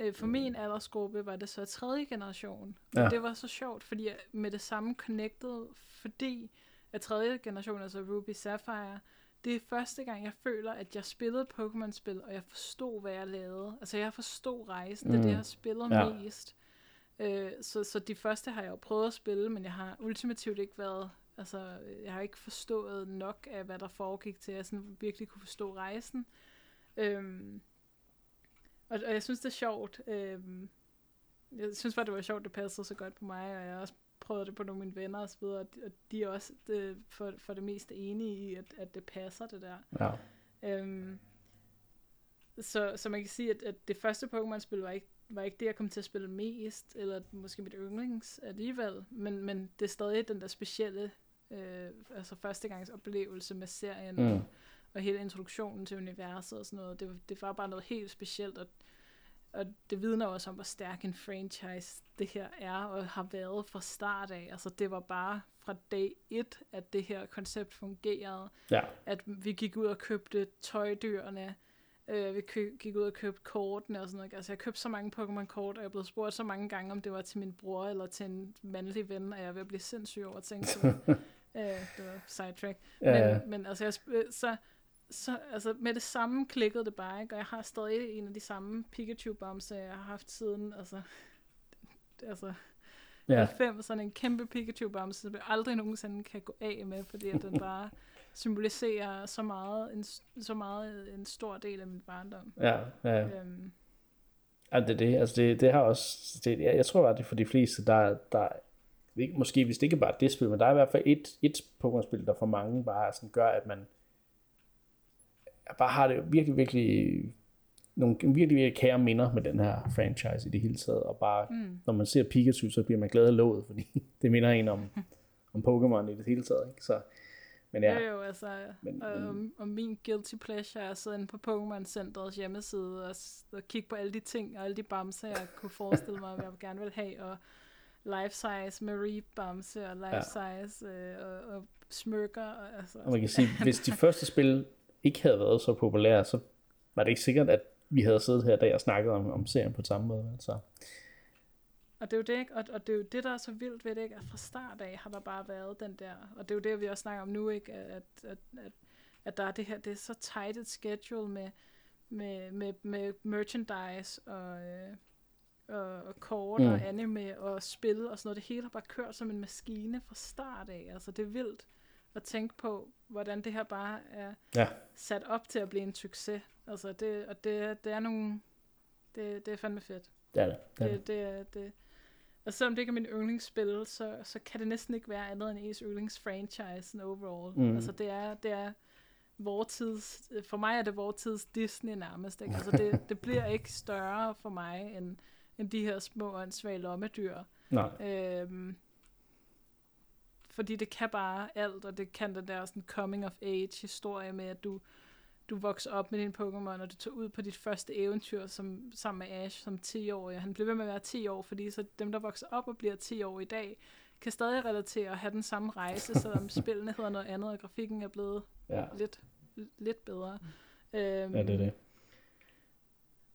øh, for min aldersgruppe var det så tredje generation. Og Ja. det var så sjovt, fordi jeg med det samme connected, fordi at tredje generation, altså Ruby Sapphire, det er første gang, jeg føler, at jeg spillede Pokémon-spil, og jeg forstod, hvad jeg lavede. Altså, jeg forstod rejsen. Det er det, jeg har spillet Ja. mest. Øh, så, så de første har jeg jo prøvet at spille, men jeg har ultimativt ikke været... Altså, jeg har ikke forstået nok af, hvad der foregik til, at jeg sådan virkelig kunne forstå rejsen. Øhm, og, og jeg synes, det er sjovt. Øhm, jeg synes bare, det var sjovt, det passede så godt på mig, og jeg har også prøvet det på nogle af mine venner og så videre, og de- og de er også det, for, for det meste enige i, at, at det passer, det der. Ja. Øhm, så, så man kan sige, at, at det første Pokémon-spil var ikke, var ikke det, jeg kom til at spille mest, eller måske mit yndlings alligevel, men, men det er stadig den der specielle øh, altså førstegangsoplevelse med serien, Mm. og, og hele introduktionen til universet og sådan noget. Det, var- det var bare noget helt specielt, og, og det vidner også om, hvor stærk en franchise det her er, og har været fra start af. Altså det var bare fra dag et, at det her koncept fungerede Ja. at vi gik ud og købte tøjdyrene, øh, vi kø- gik ud og købte kortene og sådan noget. Altså jeg købte så mange Pokémon-kort, og jeg blevet spurgt så mange gange, om det var til min bror eller til en mandlig ven, og jeg er ved at blive sindssyg over at tænke på. øh, det var sidetrack. Ja. Men, men altså, jeg så, så altså, med det samme klikkede det bare, ikke? og jeg har stadig en af de samme Pikachu-bamser, jeg har haft siden, altså, altså Ja. 90, sådan en kæmpe Pikachu-bamse, som jeg aldrig nogensinde kan gå af med, fordi at den bare symboliserer så meget, en, så meget en stor del af min barndom. Ja, ja. Øhm, Ja, det er det. Altså, det, det har også... Det, jeg, jeg tror bare, det er for de fleste, der, der ikke, måske hvis det ikke bare er det spil, men der er i hvert fald et, et Pokémon-spil, der for mange bare sådan gør, at man bare har det virkelig, virkelig nogle virkelig, virkelig kære minder med den her franchise i det hele taget, og bare, mm. når man ser Pikachu, så bliver man glad af låget, fordi det minder en om, om Pokémon i det hele taget, ikke? Så, men ja, ja. Jo, jo, altså, Men- men, og, og, og min guilty pleasure er at sidde inde på Pokémon Centerets hjemmeside og, og kigge på alle de ting og alle de bamser, jeg kunne forestille mig, hvad jeg gerne vil have, og life size Marie bamse og life size øh, og, og smykker. Og, altså, og man kan sige, hvis de første spil ikke havde været så populære, så var det ikke sikkert, at vi havde siddet her i dag og snakket om, om serien på samme måde. Så, Og det er jo det, ikke? Og, og det er jo det, der er så vildt ved det, ikke? At fra start af har der bare været den der, og det er jo det, vi også snakker om nu, ikke? At, at, at, at der er det her, det er så tight et schedule med, med, med, med merchandise og, øh, og, og kort. Mm. og anime og spil og sådan noget. Det hele har bare kørt som en maskine fra start af. Altså det er vildt at tænke på, hvordan det her bare er ja, sat op til at blive en succes. Altså det, og det, det er nogle, det, det er fandme fedt. det er det. det, er det. Det, er- det. Og selvom det ikke er min yndlingsspil, så, så kan det næsten ikke være andet end ens yndlingsfranchise overall. Mm. Altså det er, det er vor tids, for mig er det vor tids Disney nærmest. Ikke? Altså det, det bliver ikke større for mig end, end de her små åndssvage lommedyr. Nej, Øhm, fordi det kan bare alt, og det kan den der sådan coming of age historie med, at du, du vokser op med din Pokémon, og du tager ud på dit første eventyr som, sammen med Ash som 10-årig. Han bliver ved med at være 10 år, fordi så dem, der vokser op og bliver 10 år i dag, kan stadig relatere og have den samme rejse, selvom spillene hedder noget andet, og grafikken er blevet ja, lidt, lidt bedre. Øhm, ja, det er det.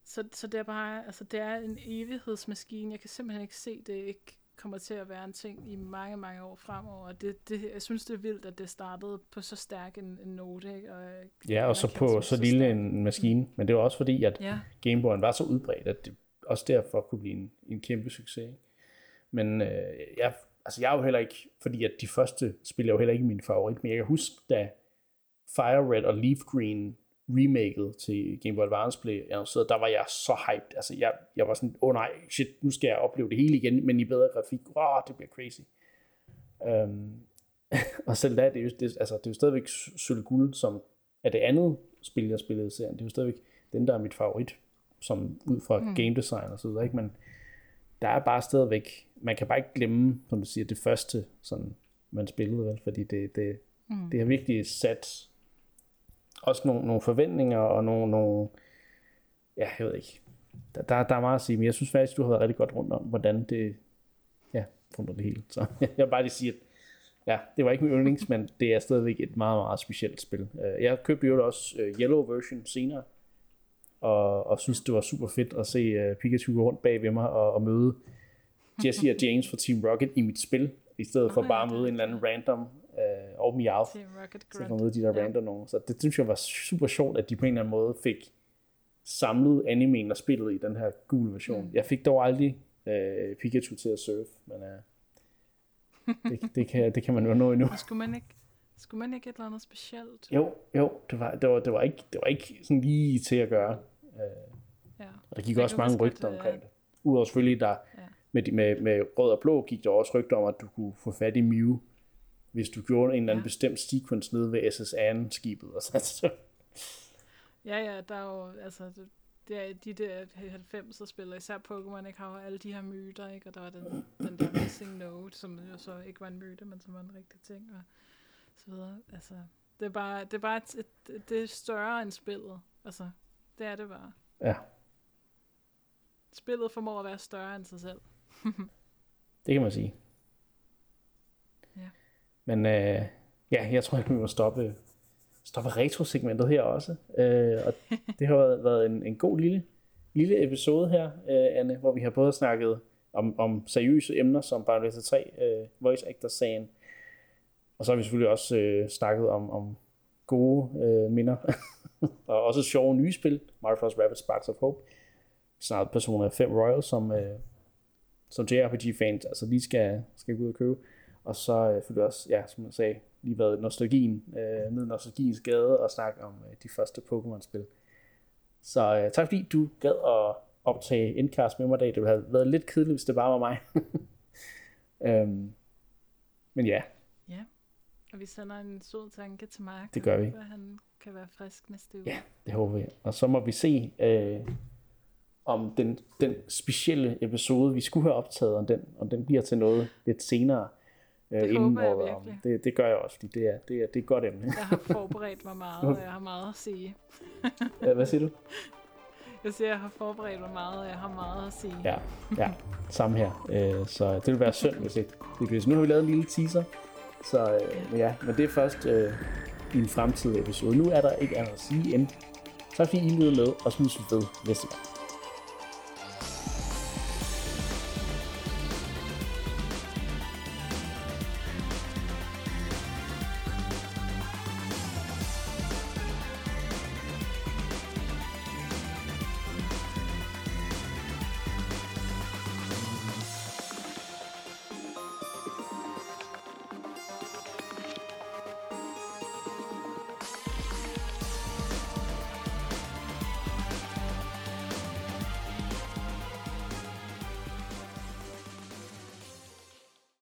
så, så det er bare, altså det er en evighedsmaskine. Jeg kan simpelthen ikke se, det ikke kommer til at være en ting i mange, mange år fremover. Det, det, jeg synes, det er vildt, at det startede på så stærk en, en note. Ikke? Og, Ja, og så på som så lille stærk. en maskine. Men det var også fordi, at Ja, Gameboy'en var så udbredt, at det også derfor kunne blive en, en kæmpe succes. Ikke? Men øh, jeg, altså jeg er jo heller ikke, fordi at de første spil er jo heller ikke min favorit, men jeg kan huske, da Fire Red og Leaf Green remaket til Game Boy Advance blev annonceret, der var jeg så hyped. Altså jeg, jeg var sådan, åh oh nej, shit, nu skal jeg opleve det hele igen, men i bedre grafik. Wow, det bliver crazy. Um, og selv da, det er jo, det, altså, det er jo stadigvæk sølv guld, som er det andet spil, jeg spillede i serien. Det er jo stadigvæk den, der er mit favorit, som ud fra mm. game design og så videre, ikke? Men der er bare stadigvæk, man kan bare ikke glemme, som du siger, det første, sådan, man spillede, vel? fordi det, det, mm. det har virkelig sat også nogle, nogle forventninger og nogle, nogle, ja, jeg ved ikke, der, der, der er meget at sige, men jeg synes faktisk, du har været rigtig godt rundt om, hvordan det, ja, rundt om det hele. Så jeg vil bare lige sige, at ja, det var ikke min yndlings, men det er stadigvæk et meget, meget specielt spil. Øh, Jeg købte jo også øh, Yellow version senere, og, og synes, det var super fedt at se uh, Pikachu gå rundt bag ved mig og, og møde Jesse og James fra Team Rocket i mit spil, i stedet for bare at møde en eller anden random uh, og Meowth. Team Rocket Grunt. møde de der Ja. random nogen. Så det synes jeg var super sjovt, at de på en eller anden måde fik samlet animen og spillet i den her gule version. Mm. Jeg fik dog aldrig øh, Pikachu til at surfe, men øh, det, det, kan, det kan man jo nå endnu. Skulle man ikke, skulle man ikke et eller andet specielt? Jo, jo, det var, det var, det var, ikke, det var ikke sådan lige til at gøre. Øh, Ja. og der gik Jeg også mange rygter øh, omkring det. Udover selvfølgelig, der Ja. med, med, med rød og blå gik der også rygter om, at du kunne få fat i Mew, hvis du gjorde en eller anden Ja. bestemt sequence nede ved SS skibet og så, så Ja, ja, der er jo, altså, det, er de der 90'er spillere, især Pokémon, ikke har jo alle de her myter, ikke? Og der var den, den der missing note, som jo så ikke var en myte, men som var en rigtig ting, og så videre. Altså, det er bare, det er bare et, et, det er større end spillet. Altså, det er det bare. ja, Spillet formår at være større end sig selv. det kan man sige. Men øh, ja, jeg tror at vi må stoppe, stoppe retrosegmentet her også. Øh, og det har været, været en, en god lille, lille episode her, øh, Anne, hvor vi har både snakket om, om seriøse emner som Bayonetta 3, øh, Voice Actor-sagen, og så har vi selvfølgelig også øh, snakket om, om gode øh, minder, og også sjove nye spil, Mario Bros. Rapid Sparks of Hope, snart Persona 5 Royal, som, øh, som JRPG-fans altså lige skal, skal gå ud og købe. Og så øh, selvfølgelig også, ja, som jeg sagde, lige været nostalgien, øh, ned i nostalgiens gade og snakke om øh, de første Pokémon-spil. Så øh, tak fordi du gad at optage Endcast med mig i dag. Det ville have været lidt kedeligt, hvis det bare var mig. øhm, men ja, Ja. Og vi sender en sød tanke til Mark. Det gør vi. At han kan være frisk næste uge. Ja. det håber jeg. Og så må vi se, øh, om den, den specielle episode, vi skulle have optaget, om den, om den bliver til noget lidt senere. Øh, Det håber jeg om. virkelig. Det, det gør jeg også, fordi det er, det er, det er et godt emne. Jeg har forberedt mig meget, og jeg har meget at sige. Hvad siger du? Jeg siger, jeg har forberedt mig meget, og jeg har meget at sige. Ja, ja, samme her. Øh, så det vil være synd, hvis ikke det bliver. Så nu har vi lavet en lille teaser. Så øh, ja, men det er først øh, i en fremtidig episode. Nu er der ikke andet at sige end tak fordi I lyttede med, og så vi ved næste gang.